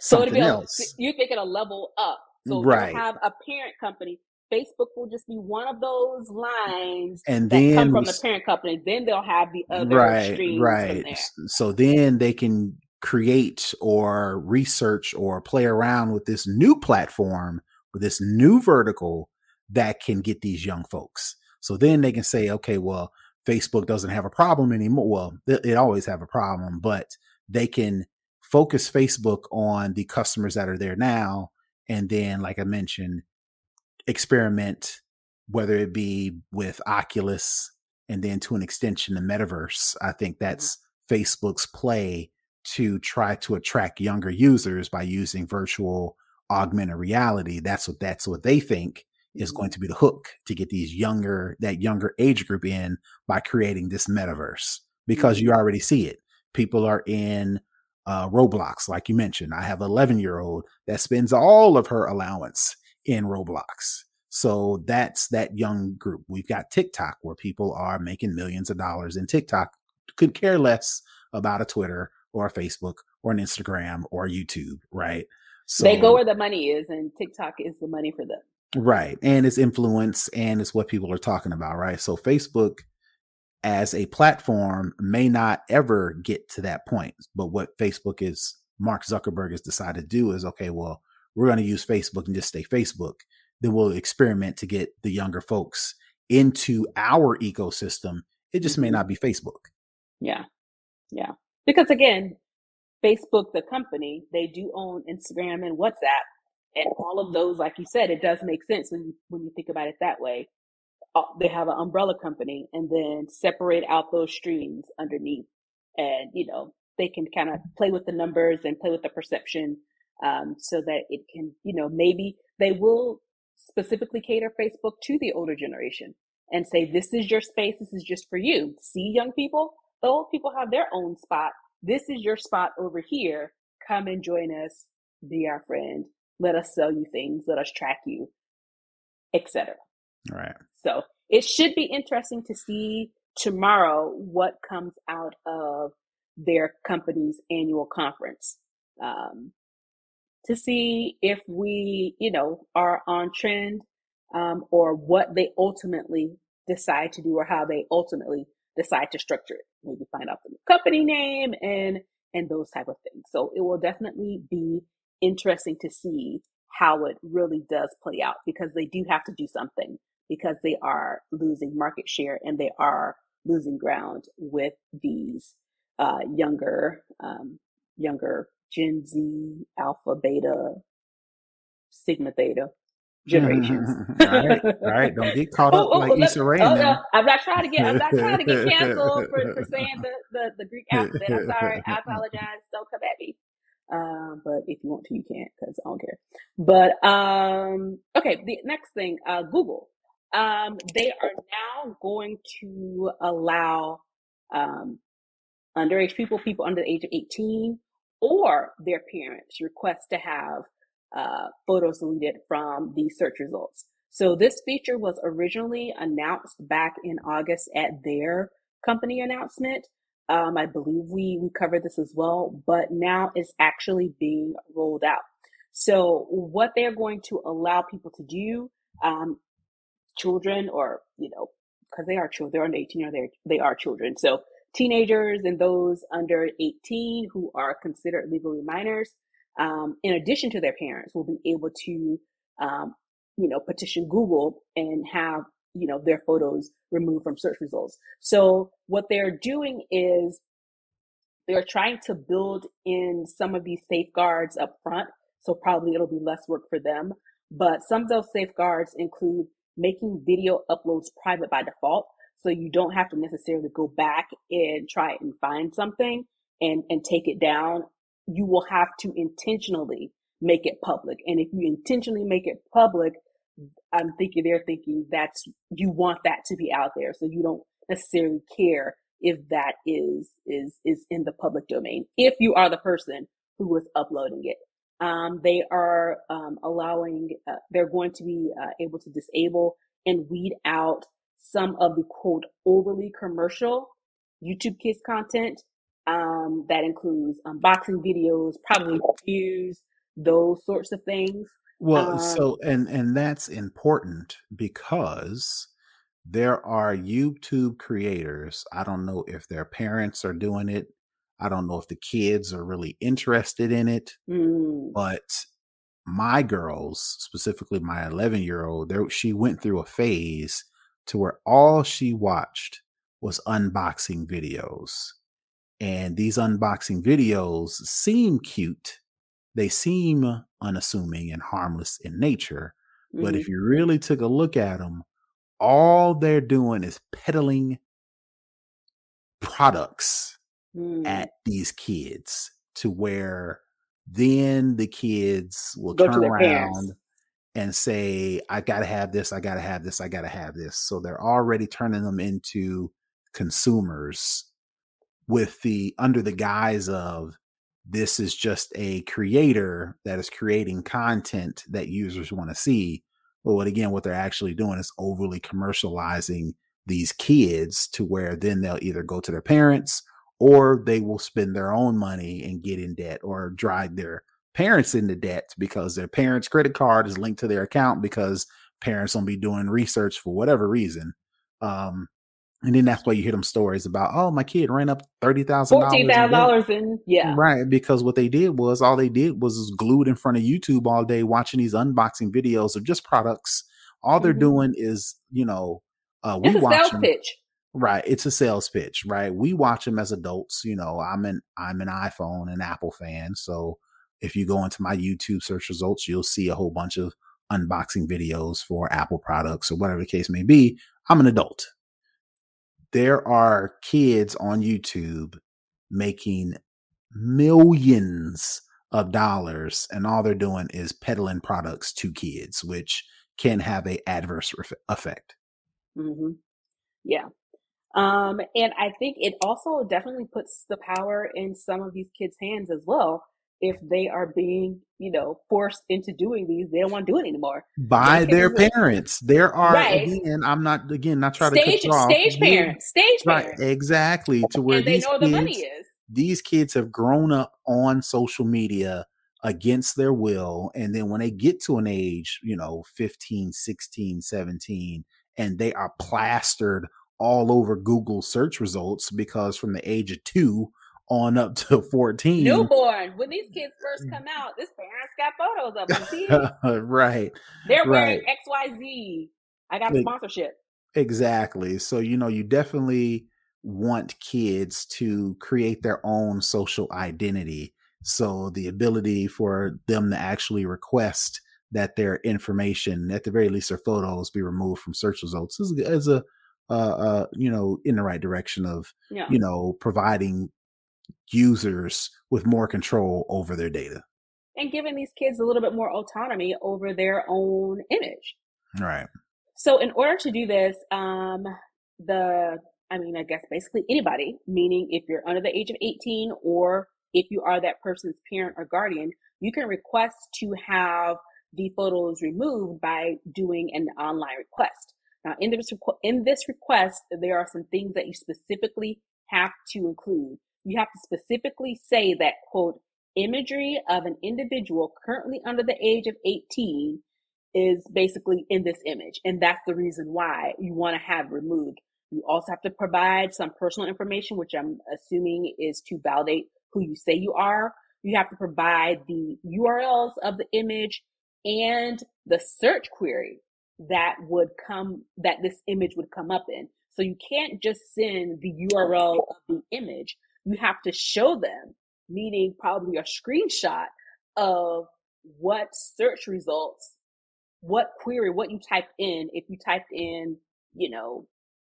so it'll be a, you're thinking a level up. So right. have a parent company. Facebook will just be one of those lines and then come from the parent company. Then they'll have the other right, streams right. So then they can create or research or play around with this new platform with this new vertical that can get these young folks. So then they can say, okay, well, Facebook doesn't have a problem anymore. Well, it, it always have a problem, but they can focus Facebook on the customers that are there now and then like i mentioned experiment whether it be with oculus and then to an extension the metaverse i think mm-hmm. that's facebook's play to try to attract younger users by using virtual augmented reality that's what that's what they think is mm-hmm. going to be the hook to get these younger that younger age group in by creating this metaverse because you mm-hmm. already see it people are in uh, Roblox, like you mentioned. I have an 11 year old that spends all of her allowance in Roblox. So that's that young group. We've got TikTok where people are making millions of dollars in TikTok, could care less about a Twitter or Facebook or an Instagram or YouTube, right? So they go where the money is, and TikTok is the money for them. Right. And it's influence and it's what people are talking about, right? So Facebook as a platform may not ever get to that point. But what Facebook is, Mark Zuckerberg has decided to do is okay, well, we're going to use Facebook and just stay Facebook. Then we'll experiment to get the younger folks into our ecosystem. It just may mm-hmm. not be Facebook. Yeah. Yeah. Because again, Facebook, the company, they do own Instagram and WhatsApp and all of those, like you said, it does make sense when you, when you think about it that way. Uh, they have an umbrella company and then separate out those streams underneath and you know they can kind of play with the numbers and play with the perception um, so that it can you know maybe they will specifically cater facebook to the older generation and say this is your space this is just for you see young people the old people have their own spot this is your spot over here come and join us be our friend let us sell you things let us track you etc Right. So it should be interesting to see tomorrow what comes out of their company's annual conference. Um, to see if we, you know, are on trend, um, or what they ultimately decide to do or how they ultimately decide to structure it. Maybe find out the company name and, and those type of things. So it will definitely be interesting to see how it really does play out because they do have to do something because they are losing market share and they are losing ground with these uh, younger, um, younger Gen Z, Alpha, Beta, Sigma, Theta generations. all right, all right. Don't get caught up oh, oh, like Issa Rae. Oh, no. I'm not trying to get. I'm not trying to get canceled for, for saying the, the, the Greek alphabet. I'm sorry. I apologize. Don't come at me. Um, but if you want to, you can't because I don't care. But um, okay. The next thing, uh, Google um, they are now going to allow um, underage people, people under the age of 18, or their parents request to have uh, photos deleted from the search results. So this feature was originally announced back in August at their company announcement. Um, I believe we we covered this as well, but now it's actually being rolled out. So what they're going to allow people to do um, children or, you know, because they are children, they're under 18 or they they are children. So teenagers and those under 18 who are considered legally minors, um, in addition to their parents, will be able to um, you know, petition Google and have, you know, their photos removed from search results. So what they're doing is they're trying to build in some of these safeguards up front. So probably it'll be less work for them. But some of those safeguards include making video uploads private by default. So you don't have to necessarily go back and try and find something and, and take it down. You will have to intentionally make it public. And if you intentionally make it public, I'm thinking they're thinking that's, you want that to be out there. So you don't necessarily care if that is, is, is in the public domain. If you are the person who was uploading it. Um, they are um, allowing, uh, they're going to be uh, able to disable and weed out some of the quote overly commercial YouTube Kids content. Um, that includes unboxing videos, probably reviews, those sorts of things. Well, um, so and and that's important because there are YouTube creators. I don't know if their parents are doing it. I don't know if the kids are really interested in it. Mm. But my girls, specifically my 11 year old, there she went through a phase to where all she watched was unboxing videos. And these unboxing videos seem cute. They seem unassuming and harmless in nature. Mm-hmm. But if you really took a look at them, all they're doing is peddling products mm. at these kids to where then the kids will Go turn around parents. and say, I got to have this, I got to have this, I got to have this. So they're already turning them into consumers with the under the guise of this is just a creator that is creating content that users want to see. But what again, what they're actually doing is overly commercializing these kids to where then they'll either go to their parents or they will spend their own money and get in debt or drive their parents into debt because their parents' credit card is linked to their account because parents will be doing research for whatever reason. Um, and then that's why you hear them stories about, oh, my kid ran up thirty thousand fourteen thousand dollars in yeah, right. Because what they did was all they did was glued in front of YouTube all day watching these unboxing videos of just products. All they're mm-hmm. doing is, you know, uh, we watch them, pitch. Right, it's a sales pitch, right? We watch them as adults. You know, I'm an I'm an iPhone and Apple fan, so if you go into my YouTube search results, you'll see a whole bunch of unboxing videos for Apple products or whatever the case may be. I'm an adult. There are kids on YouTube making millions of dollars, and all they're doing is peddling products to kids, which can have a adverse effect. Mm-hmm. Yeah, um, and I think it also definitely puts the power in some of these kids' hands as well. If they are being, you know, forced into doing these, they don't want to do it anymore. By their parents. There are right. again, I'm not again not trying stage, to cut. Stage parents. Stage right, parents. Exactly. To where and they know kids, the money is. These kids have grown up on social media against their will. And then when they get to an age, you know, 15, 16, 17, and they are plastered all over Google search results because from the age of two on up to 14. Newborn. When these kids first come out, this parents got photos of them. right. They're wearing right. XYZ. I got a sponsorship. Exactly. So, you know, you definitely want kids to create their own social identity. So, the ability for them to actually request that their information, at the very least their photos, be removed from search results is, is a uh, uh, you know, in the right direction of, yeah. you know, providing users with more control over their data and giving these kids a little bit more autonomy over their own image. Right. So, in order to do this, um, the I mean, I guess basically anybody, meaning if you're under the age of 18 or if you are that person's parent or guardian, you can request to have the photos removed by doing an online request. Now, in this, in this request, there are some things that you specifically have to include. You have to specifically say that, quote, imagery of an individual currently under the age of 18 is basically in this image. And that's the reason why you want to have removed. You also have to provide some personal information, which I'm assuming is to validate who you say you are. You have to provide the URLs of the image and the search query that would come, that this image would come up in. So you can't just send the URL of the image. You have to show them, meaning probably a screenshot of what search results, what query, what you typed in. If you typed in, you know,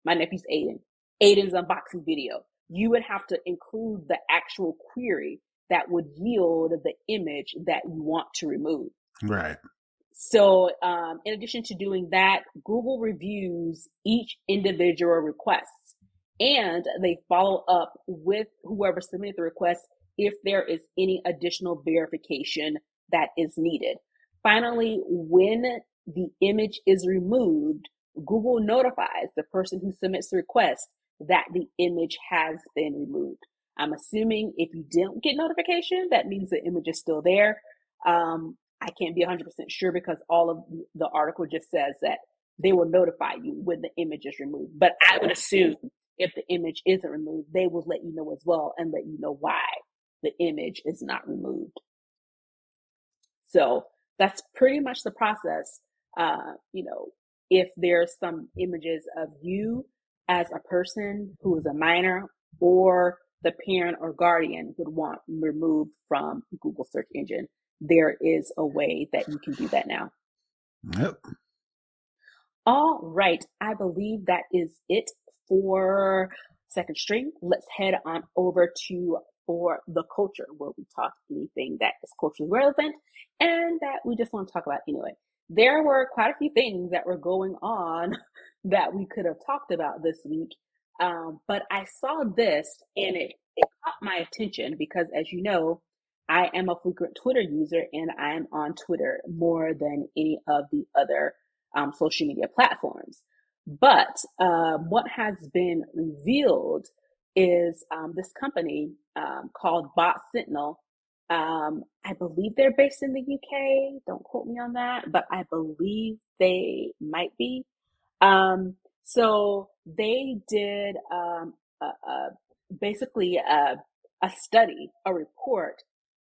my nephew's Aiden, Aiden's unboxing video, you would have to include the actual query that would yield the image that you want to remove. Right. So, um, in addition to doing that, Google reviews each individual request and they follow up with whoever submitted the request if there is any additional verification that is needed. Finally, when the image is removed, Google notifies the person who submits the request that the image has been removed. I'm assuming if you didn't get notification, that means the image is still there. Um, I can't be 100% sure because all of the article just says that they will notify you when the image is removed. But I would assume if the image isn't removed, they will let you know as well and let you know why the image is not removed. So that's pretty much the process. Uh, you know, if there's some images of you as a person who is a minor or the parent or guardian would want removed from Google search engine, there is a way that you can do that now. Yep. All right. I believe that is it for second string. Let's head on over to for the culture where we talk anything that is culturally relevant and that we just want to talk about anyway. There were quite a few things that were going on that we could have talked about this week. Um, but I saw this and it, it caught my attention because as you know, I am a frequent Twitter user and I'm on Twitter more than any of the other um, social media platforms. But um, what has been revealed is um, this company um, called Bot Sentinel. Um, I believe they're based in the UK. Don't quote me on that, but I believe they might be. Um, so they did um, a, a, basically a, a, study, a report,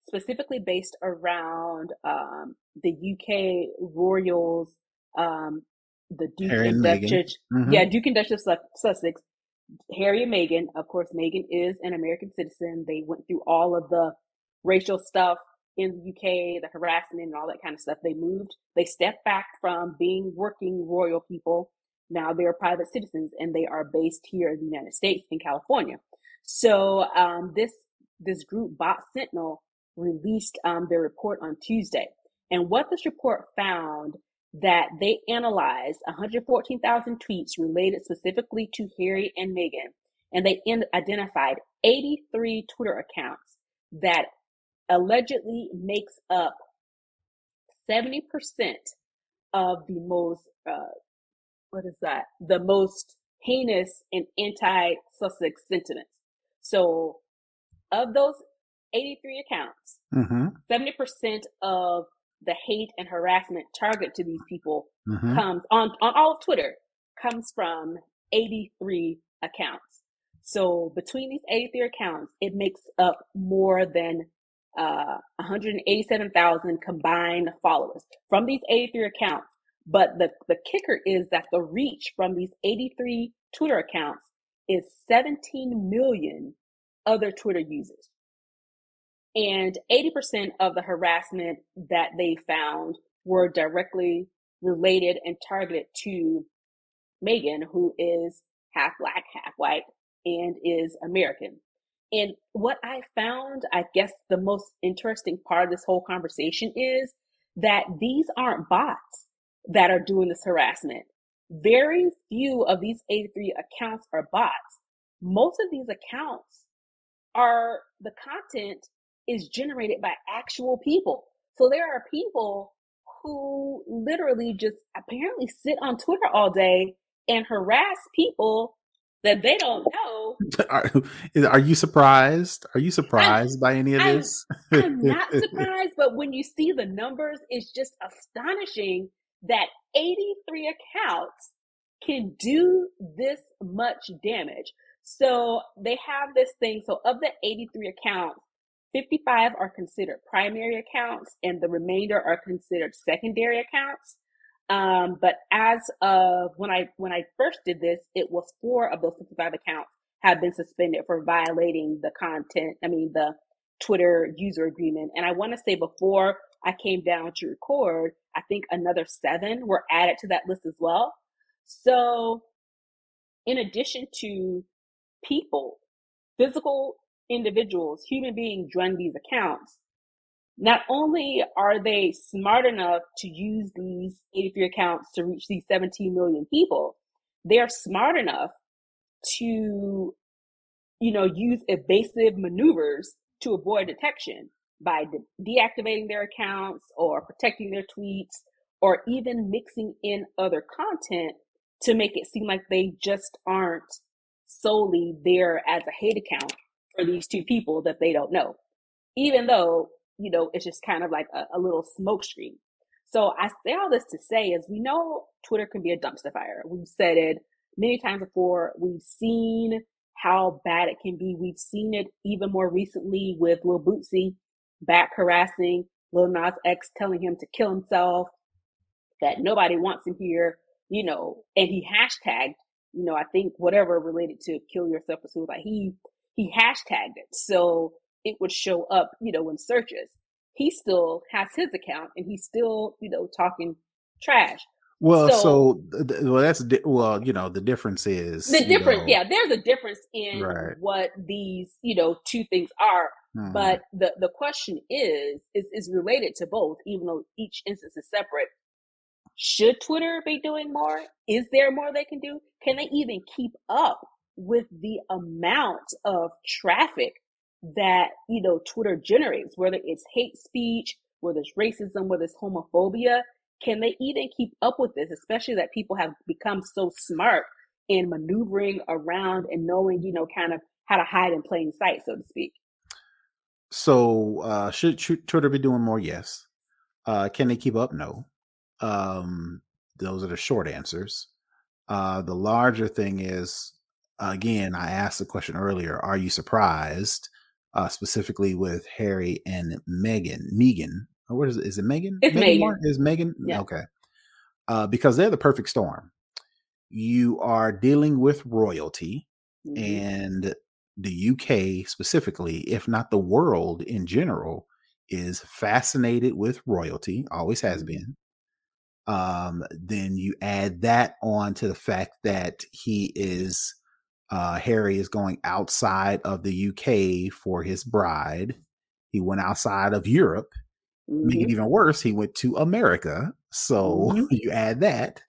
specifically based around um, the UK royals, um, the Duke Harry and Duchess, mm-hmm. yeah, Duke and Duchess of Sussex, Harry and Meghan. Of course, Meghan is an American citizen. They went through all of the racial stuff in the UK, the harassment and all that kind of stuff. They moved, they stepped back from being working royal people now they're private citizens and they are based here in the United States in California. So um, this this group Bot Sentinel released um, their report on Tuesday, and what this report found that they analyzed 114,000 tweets related specifically to Harry and Meghan, and they in- identified 83 Twitter accounts that allegedly makes up 70% of the most uh, what is that? The most heinous and anti-Sussex sentiments. So of those 83 accounts, mm-hmm. 70% of the hate and harassment target to these people mm-hmm. comes on, on all of Twitter comes from 83 accounts. So between these 83 accounts, it makes up more than uh, 187,000 combined followers. From these 83 accounts, but the, the kicker is that the reach from these 83 Twitter accounts is 17 million other Twitter users. And 80% of the harassment that they found were directly related and targeted to Meghan, who is half black, half white, and is American. And what I found, I guess the most interesting part of this whole conversation is that these aren't bots that are doing this harassment. Very few of these 83 accounts are bots. Most of these accounts are the content is generated by actual people. So there are people who literally just apparently sit on Twitter all day and harass people that they don't know. Are, are you surprised? Are you surprised I'm, by any of I'm, this? I'm not surprised, but when you see the numbers, it's just astonishing that 83 accounts can do this much damage. So they have this thing. So of the 83 accounts, 55 are considered primary accounts, and the remainder are considered secondary accounts. Um, but as of when I when I first did this, it was four of those 55 accounts have been suspended for violating the content. I mean the Twitter user agreement. And I want to say before I came down to record, I think another seven were added to that list as well. So, in addition to people, physical individuals, human beings run these accounts, not only are they smart enough to use these 83 accounts to reach these 17 million people, they are smart enough to, you know, use evasive maneuvers to avoid detection by de- deactivating their accounts or protecting their tweets or even mixing in other content to make it seem like they just aren't solely there as a hate account for these two people that they don't know. Even though, you know, it's just kind of like a, a little smoke screen. So I say all this to say is we know Twitter can be a dumpster fire. We've said it many times before. We've seen how bad it can be. We've seen it even more recently with Lil Boosie back harassing Lil Nas X, telling him to kill himself, that nobody wants him here, you know, and he hashtagged, you know, I think whatever related to kill yourself or suicide, he, he hashtagged it. So it would show up, you know, in searches. He still has his account and he's still, you know, talking trash. Well, so, so well, that's well, you know, the difference is the difference. Know, yeah, there's a difference in right. what these, you know, two things are. Hmm. But the the question is is is related to both, even though each instance is separate. Should Twitter be doing more? Is there more they can do? Can they even keep up with the amount of traffic that you know Twitter generates, whether it's hate speech, whether it's racism, whether it's homophobia? Can they even keep up with this, especially that people have become so smart in maneuvering around and knowing, you know, kind of how to hide in plain sight, so to speak? So, uh, should Twitter be doing more? Yes. Uh, can they keep up? No. Um, those are the short answers. Uh, the larger thing is, again, I asked the question earlier: Are you surprised, uh, specifically with Harry and Meghan? Megan, what is it? Is it Megan? It's Megan. Megan. Is Megan? Yeah. Okay. Uh, because they're the perfect storm. You are dealing with royalty mm-hmm. and the UK specifically, if not the world in general, is fascinated with royalty, always has mm-hmm. been. Um, then you add that on to the fact that he is uh, Harry is going outside of the UK for his bride. He went outside of Europe Mm-hmm. Make it mm-hmm. even worse, he went to America. So mm-hmm. you add that.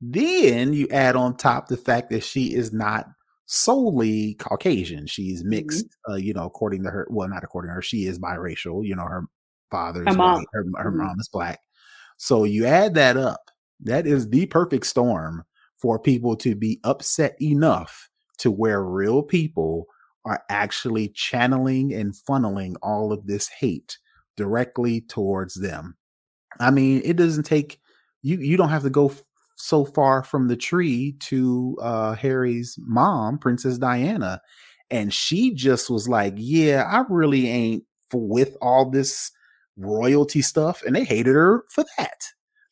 Then you add on top the fact that she is not solely Caucasian. She's mixed, mm-hmm. uh, you know, according to her. Well, not according to her. She is biracial. You know, her father is white. Her, her mm-hmm. mom is black. So you add that up. That is the perfect storm for people to be upset enough to where real people are actually channeling and funneling all of this hate directly towards them. I mean, it doesn't take you you don't have to go f- so far from the tree to uh Harry's mom, Princess Diana, and she just was like, "Yeah, I really ain't with all this royalty stuff," and they hated her for that.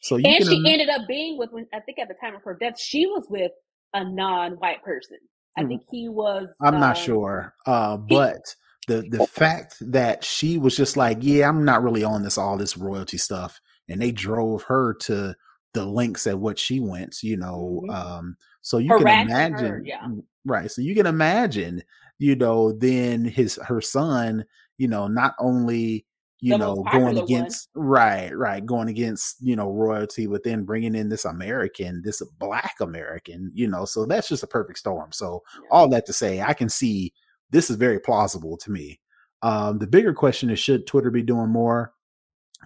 So and she ended up being with when I think at the time of her death, she was with a non-white person. I mm. think he was. I'm um, not sure, uh, but. He, the the fact that she was just like, yeah, I'm not really on this all this royalty stuff, and they drove her to the links at what she went, you know. Mm-hmm. Um, so you Harassing can imagine, her, yeah. right? So you can imagine, you know, then his her son, you know, not only you the know going against one. right right going against you know royalty but then bringing in this american this black american you know so that's just a perfect storm so yeah. all that to say i can see this is very plausible to me. Um, the bigger question is should Twitter be doing more?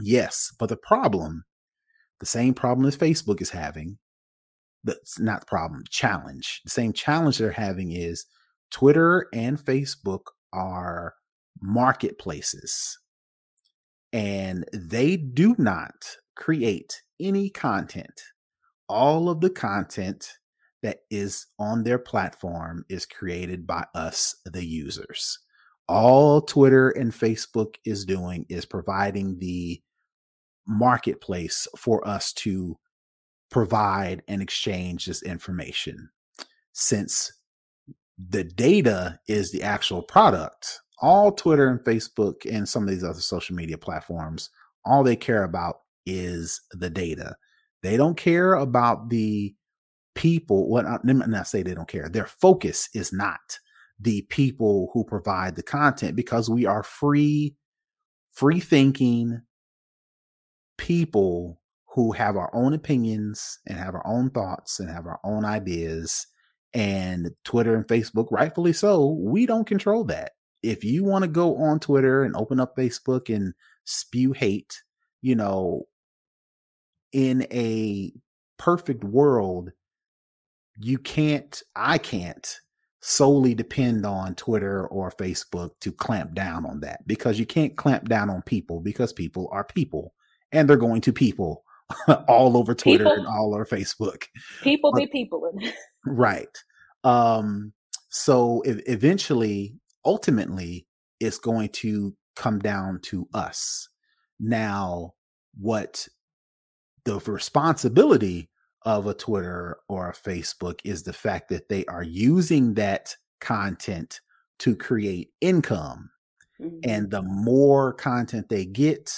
Yes, but the problem, the same problem as Facebook is having, that's not the problem, challenge. The same challenge they're having is Twitter and Facebook are marketplaces and they do not create any content. All of the content that is on their platform is created by us, the users. All Twitter and Facebook is doing is providing the marketplace for us to provide and exchange this information. Since the data is the actual product, all Twitter and Facebook and some of these other social media platforms, all they care about is the data. They don't care about the people. What well, let me not say they don't care. Their focus is not the people who provide the content because we are free, free thinking people who have our own opinions and have our own thoughts and have our own ideas. And Twitter and Facebook, rightfully so, we don't control that. If you want to go on Twitter and open up Facebook and spew hate, you know, in a perfect world, you can't, I can't solely depend on Twitter or Facebook to clamp down on that because you can't clamp down on people because people are people and they're going to people all over Twitter people, and all over Facebook. People but, be people. right. Um, so if, eventually, ultimately, it's going to come down to us. Now, what the responsibility of a Twitter or a Facebook is the fact that they are using that content to create income. Mm-hmm. And the more content they get,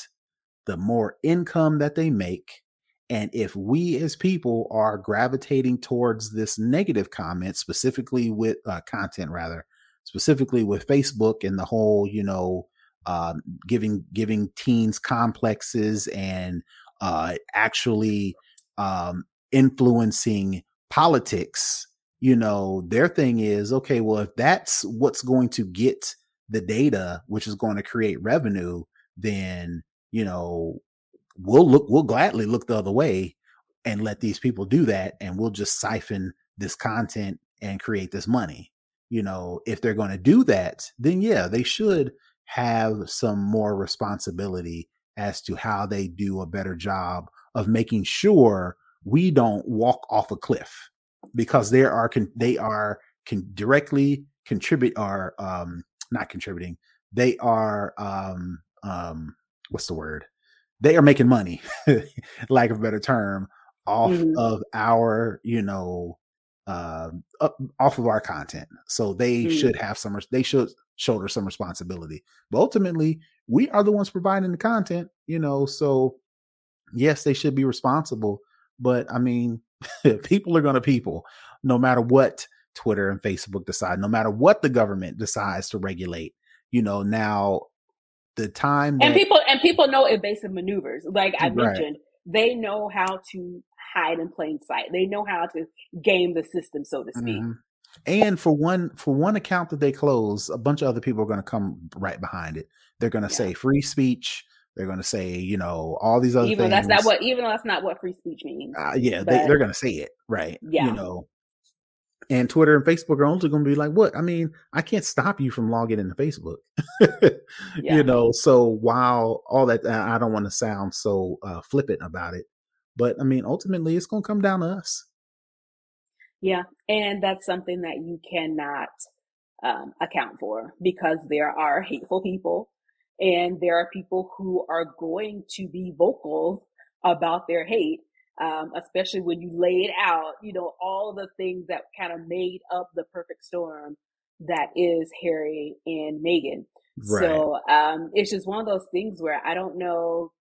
the more income that they make. And if we as people are gravitating towards this negative comment, specifically with uh, content, rather, specifically with Facebook and the whole, you know, uh, giving giving teens complexes and uh, actually um, influencing politics, you know, their thing is okay, well, if that's what's going to get the data, which is going to create revenue, then, you know, we'll look, we'll gladly look the other way and let these people do that. And we'll just siphon this content and create this money. You know, if they're going to do that, then yeah, they should have some more responsibility as to how they do a better job of making sure we don't walk off a cliff because they are con- they are can directly contribute are um not contributing they are um um what's the word they are making money lack of a better term off mm-hmm. of our you know uh, up, off of our content so they mm-hmm. should have some they should shoulder some responsibility but ultimately we are the ones providing the content you know so yes they should be responsible but I mean, people are going to people no matter what Twitter and Facebook decide, no matter what the government decides to regulate. You know, now the time that, and people and people know evasive maneuvers. Like I mentioned, they know how to hide in plain sight. They know how to game the system, so to speak. Mm-hmm. And for one for one account that they close, a bunch of other people are going to come right behind it. They're going to yeah. say free speech they're going to say, you know, all these other even things. that's not what even though that's not what free speech means. Uh, yeah, but, they, are going to say it, right? Yeah, you know. And Twitter and Facebook are only going to be like, what? I mean, I can't stop you from logging into Facebook. yeah. You know, so while all that, I don't want to sound so uh, flippant about it, but I mean, ultimately, it's going to come down to us. Yeah, and that's something that you cannot um, account for because there are hateful people and there are people who are going to be vocal about their hate, um, especially when you lay it out, you know, all the things that kind of made up the perfect storm that is Harry and Meghan. Right. So um, it's just one of those things where I don't know,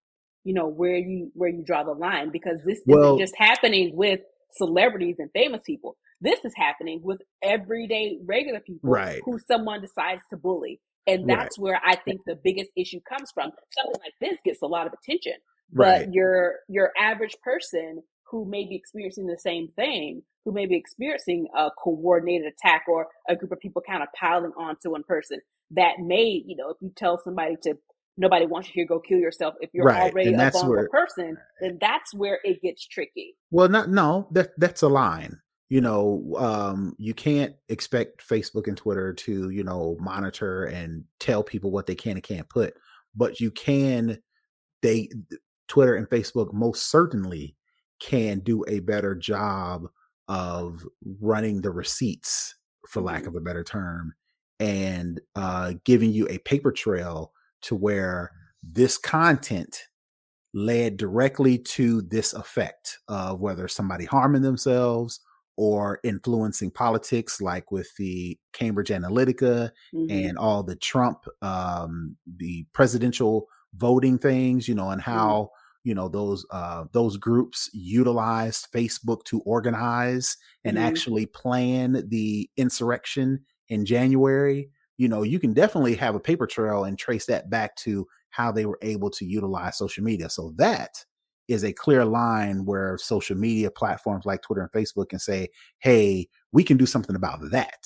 you know, where you where you draw the line because this well, isn't just happening with celebrities and famous people. This is happening with everyday regular people right. who someone decides to bully. And that's right. where I think the biggest issue comes from. Something like this gets a lot of attention, but right. your your average person who may be experiencing the same thing, who may be experiencing a coordinated attack or a group of people kind of piling onto one person, that may, you know, if you tell somebody to nobody wants you to go kill yourself if you're right. already a vulnerable where, person, then that's where it gets tricky. Well, not no, that that's a line you know, um, you can't expect Facebook and Twitter to, you know, monitor and tell people what they can and can't put, but you can, they, Twitter and Facebook most certainly can do a better job of running the receipts, for lack mm-hmm. of a better term, and uh, giving you a paper trail to where this content led directly to this effect of whether somebody harming themselves or influencing politics, like with the Cambridge Analytica mm-hmm. and all the Trump, um, the presidential voting things, you know, and how mm-hmm. you know those uh, those groups utilized Facebook to organize and mm-hmm. actually plan the insurrection in January. You know, you can definitely have a paper trail and trace that back to how they were able to utilize social media. So that is a clear line where social media platforms like Twitter and Facebook can say, "Hey, we can do something about that."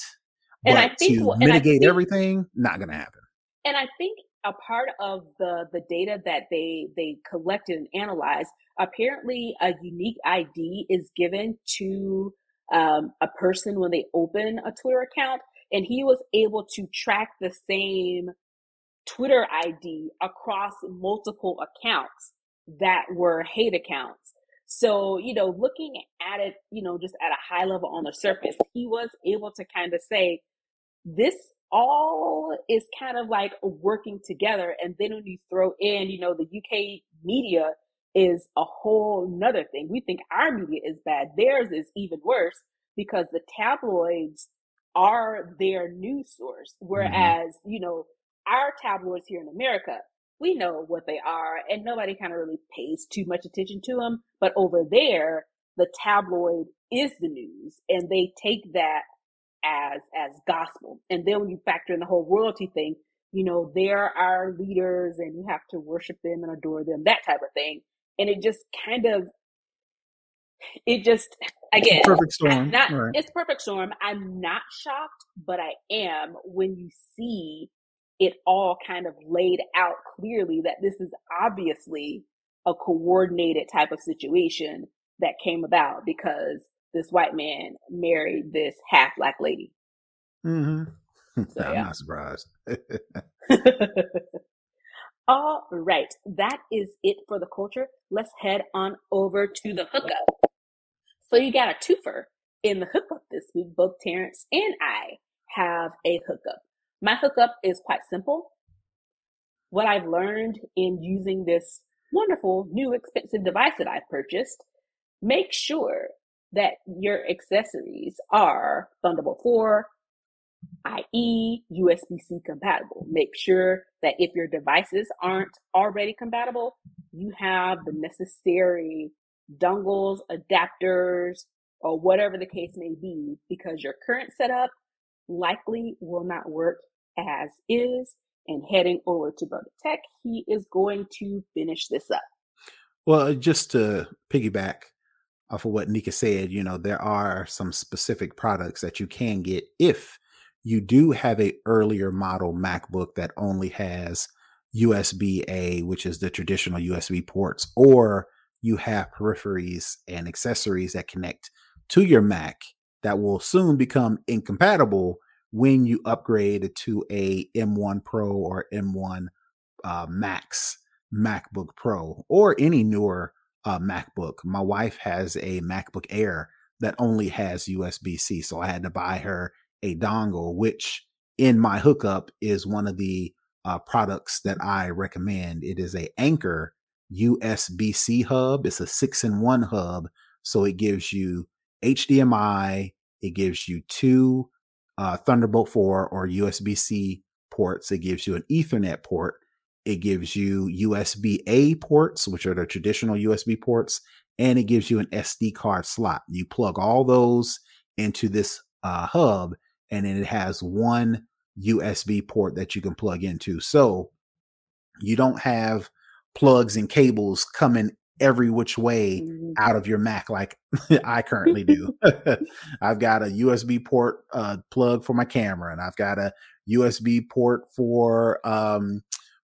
And but I think to mitigate think, everything, not going to happen. And I think a part of the the data that they they collected and analyzed, apparently, a unique ID is given to um, a person when they open a Twitter account, and he was able to track the same Twitter ID across multiple accounts that were hate accounts. So, you know, looking at it, you know, just at a high level on the surface, he was able to kind of say, this all is kind of like working together. And then when you throw in, you know, the UK media is a whole nother thing. We think our media is bad. Theirs is even worse because the tabloids are their news source. Mm-hmm. Whereas, mm-hmm. you know, our tabloids here in America, we know what they are and nobody kind of really pays too much attention to them. But over there, the tabloid is the news and they take that as, as gospel. And then when you factor in the whole royalty thing, you know, they're our leaders and you have to worship them and adore them, that type of thing. And it just kind of, it just, again, perfect storm. Not, right. It's perfect storm. I'm not shocked, but I am when you see it all kind of laid out clearly that this is obviously a coordinated type of situation that came about because this white man married this half black lady. Mm-hmm. So, I'm yeah. not surprised. All right. That is it for the culture. Let's head on over to the hookup. So you got a twofer in the hookup this week. Both Terrence and I have a hookup. My hookup is quite simple. What I've learned in using this wonderful new expensive device that I've purchased, make sure that your accessories are Thunderbolt 4, i.e. USB-C compatible. Make sure that if your devices aren't already compatible, you have the necessary dongles, adapters, or whatever the case may be, because your current setup likely will not work as is. And heading over to Brother Tech, he is going to finish this up. Well, uh, just to piggyback off of what Nika said, you know, there are some specific products that you can get if you do have a earlier model MacBook that only has USB A, which is the traditional USB ports, or you have peripheries and accessories that connect to your Mac that will soon become incompatible when you upgrade to a M1 Pro or M1 uh, Max MacBook Pro or any newer uh, MacBook. My wife has a MacBook Air that only has USB C, so I had to buy her a dongle, which in my hookup is one of the uh, products that I recommend. It is a Anker USB C hub. It's a six in one hub, so it gives you HDMI. It gives you two uh, Thunderbolt 4 or USB C ports. It gives you an Ethernet port. It gives you USB A ports, which are the traditional USB ports, and it gives you an SD card slot. You plug all those into this uh, hub, and then it has one USB port that you can plug into. So you don't have plugs and cables coming every which way mm-hmm. out of your Mac like I currently do. I've got a USB port uh, plug for my camera, and I've got a USB port for um,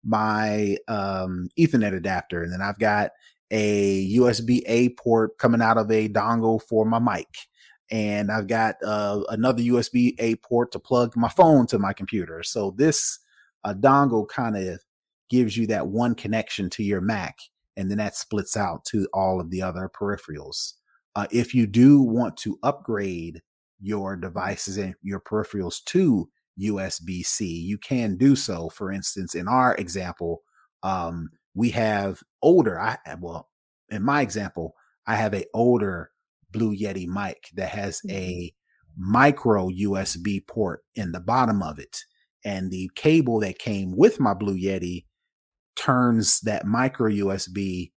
my um, Ethernet adapter, and then I've got a USB A port coming out of a dongle for my mic. And I've got uh, another USB A port to plug my phone to my computer. So this uh, dongle kind of gives you that one connection to your Mac and then that splits out to all of the other peripherals. Uh, if you do want to upgrade your devices and your peripherals to USB C. You can do so. For instance, in our example, um, we have older. I well, in my example, I have a older Blue Yeti mic that has mm-hmm. a micro USB port in the bottom of it, and the cable that came with my Blue Yeti turns that micro USB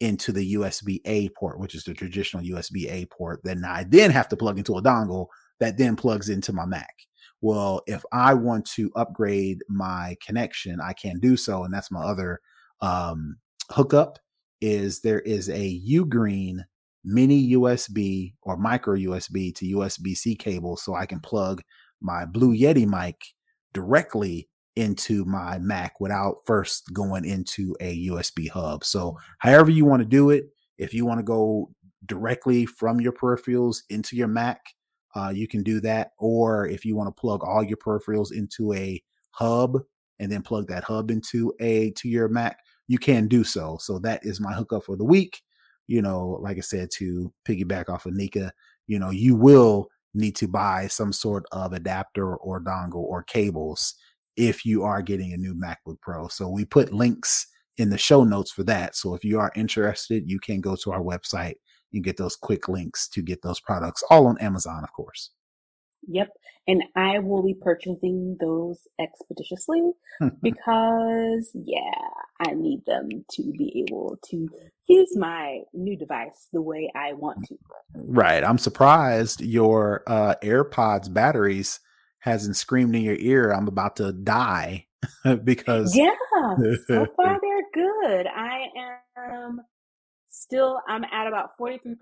into the USB A port, which is the traditional USB A port. Then I then have to plug into a dongle that then plugs into my Mac. Well, if I want to upgrade my connection, I can do so, and that's my other um, hookup. Is there is a Ugreen mini USB or micro USB to USB C cable, so I can plug my Blue Yeti mic directly into my Mac without first going into a USB hub. So, however you want to do it, if you want to go directly from your peripherals into your Mac, uh, you can do that. Or if you want to plug all your peripherals into a hub and then plug that hub into a to your Mac, you can do so. So that is my hookup for the week. You know, like I said, to piggyback off of Nika, you know, you will need to buy some sort of adapter or dongle or cables if you are getting a new MacBook Pro. So we put links in the show notes for that. So if you are interested, you can go to our website and get those quick links to get those products all on Amazon, of course. Yep. And I will be purchasing those expeditiously because, yeah, I need them to be able to use my new device the way I want to. Right. I'm surprised your uh, AirPods batteries hasn't screamed in your ear, I'm about to die because. Yeah, so far they're good. I am still, I'm at about 43%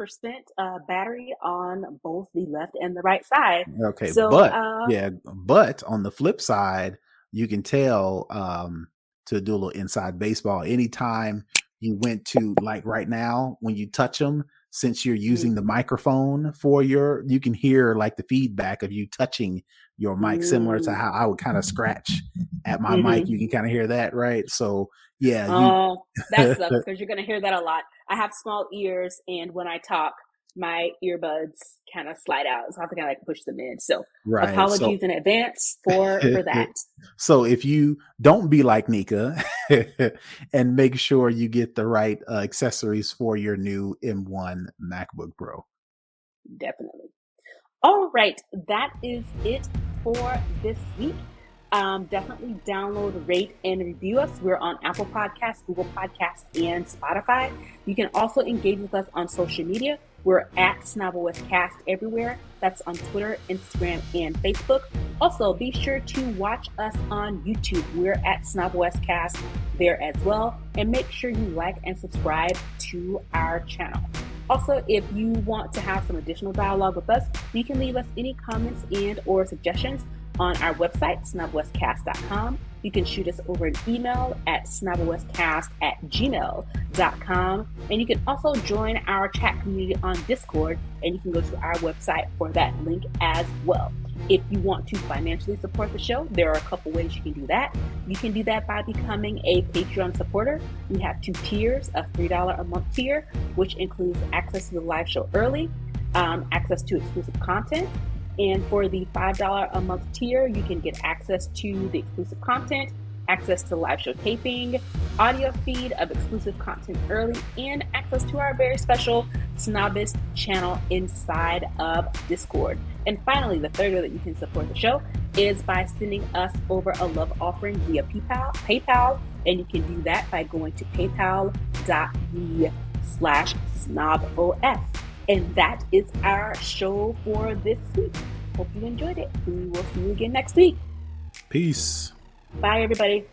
uh, battery on both the left and the right side. Okay. So, but, uh, yeah, but on the flip side, you can tell um, to do a little inside baseball anytime you went to like right now when you touch them since you're using the microphone for your you can hear like the feedback of you touching your mic, similar to how I would kind of scratch at my mm-hmm. mic. You can kind of hear that, right? So yeah. Oh, you... that sucks because you're gonna hear that a lot. I have small ears, and when I talk, my earbuds kind of slide out, so I have to kind of like push them in. So right. apologies so, in advance for for that. So if you don't be like Nika and make sure you get the right uh, accessories for your new M1 MacBook Pro. Definitely. All right, that is it for this week. Um, definitely download, rate, and review us. We're on Apple Podcasts, Google Podcasts, and Spotify. You can also engage with us on social media. We're at SnobOScast everywhere. That's on Twitter, Instagram, and Facebook. Also, be sure to watch us on YouTube. We're at SnobOScast there as well. And make sure you like and subscribe to our channel. Also, if you want to have some additional dialogue with us, you can leave us any comments and or suggestions on our website, snoboscast.com. You can shoot us over an email at snoboscast at gmail.com. And you can also join our chat community on Discord, and you can go to our website for that link as well. If you want to financially support the show, there are a couple ways you can do that. You can do that by becoming a Patreon supporter. We have two tiers a $3 a month tier, which includes access to the live show early, um, access to exclusive content. And for the $5 a month tier, you can get access to the exclusive content, access to live show taping, audio feed of exclusive content early, and access to our very special Snobist channel inside of Discord. And finally, the third way that you can support the show is by sending us over a love offering via PayPal. PayPal, and you can do that by going to paypal.me slash snobos. And that is our show for this week. Hope you enjoyed it. We will see you again next week. Peace. Bye, everybody.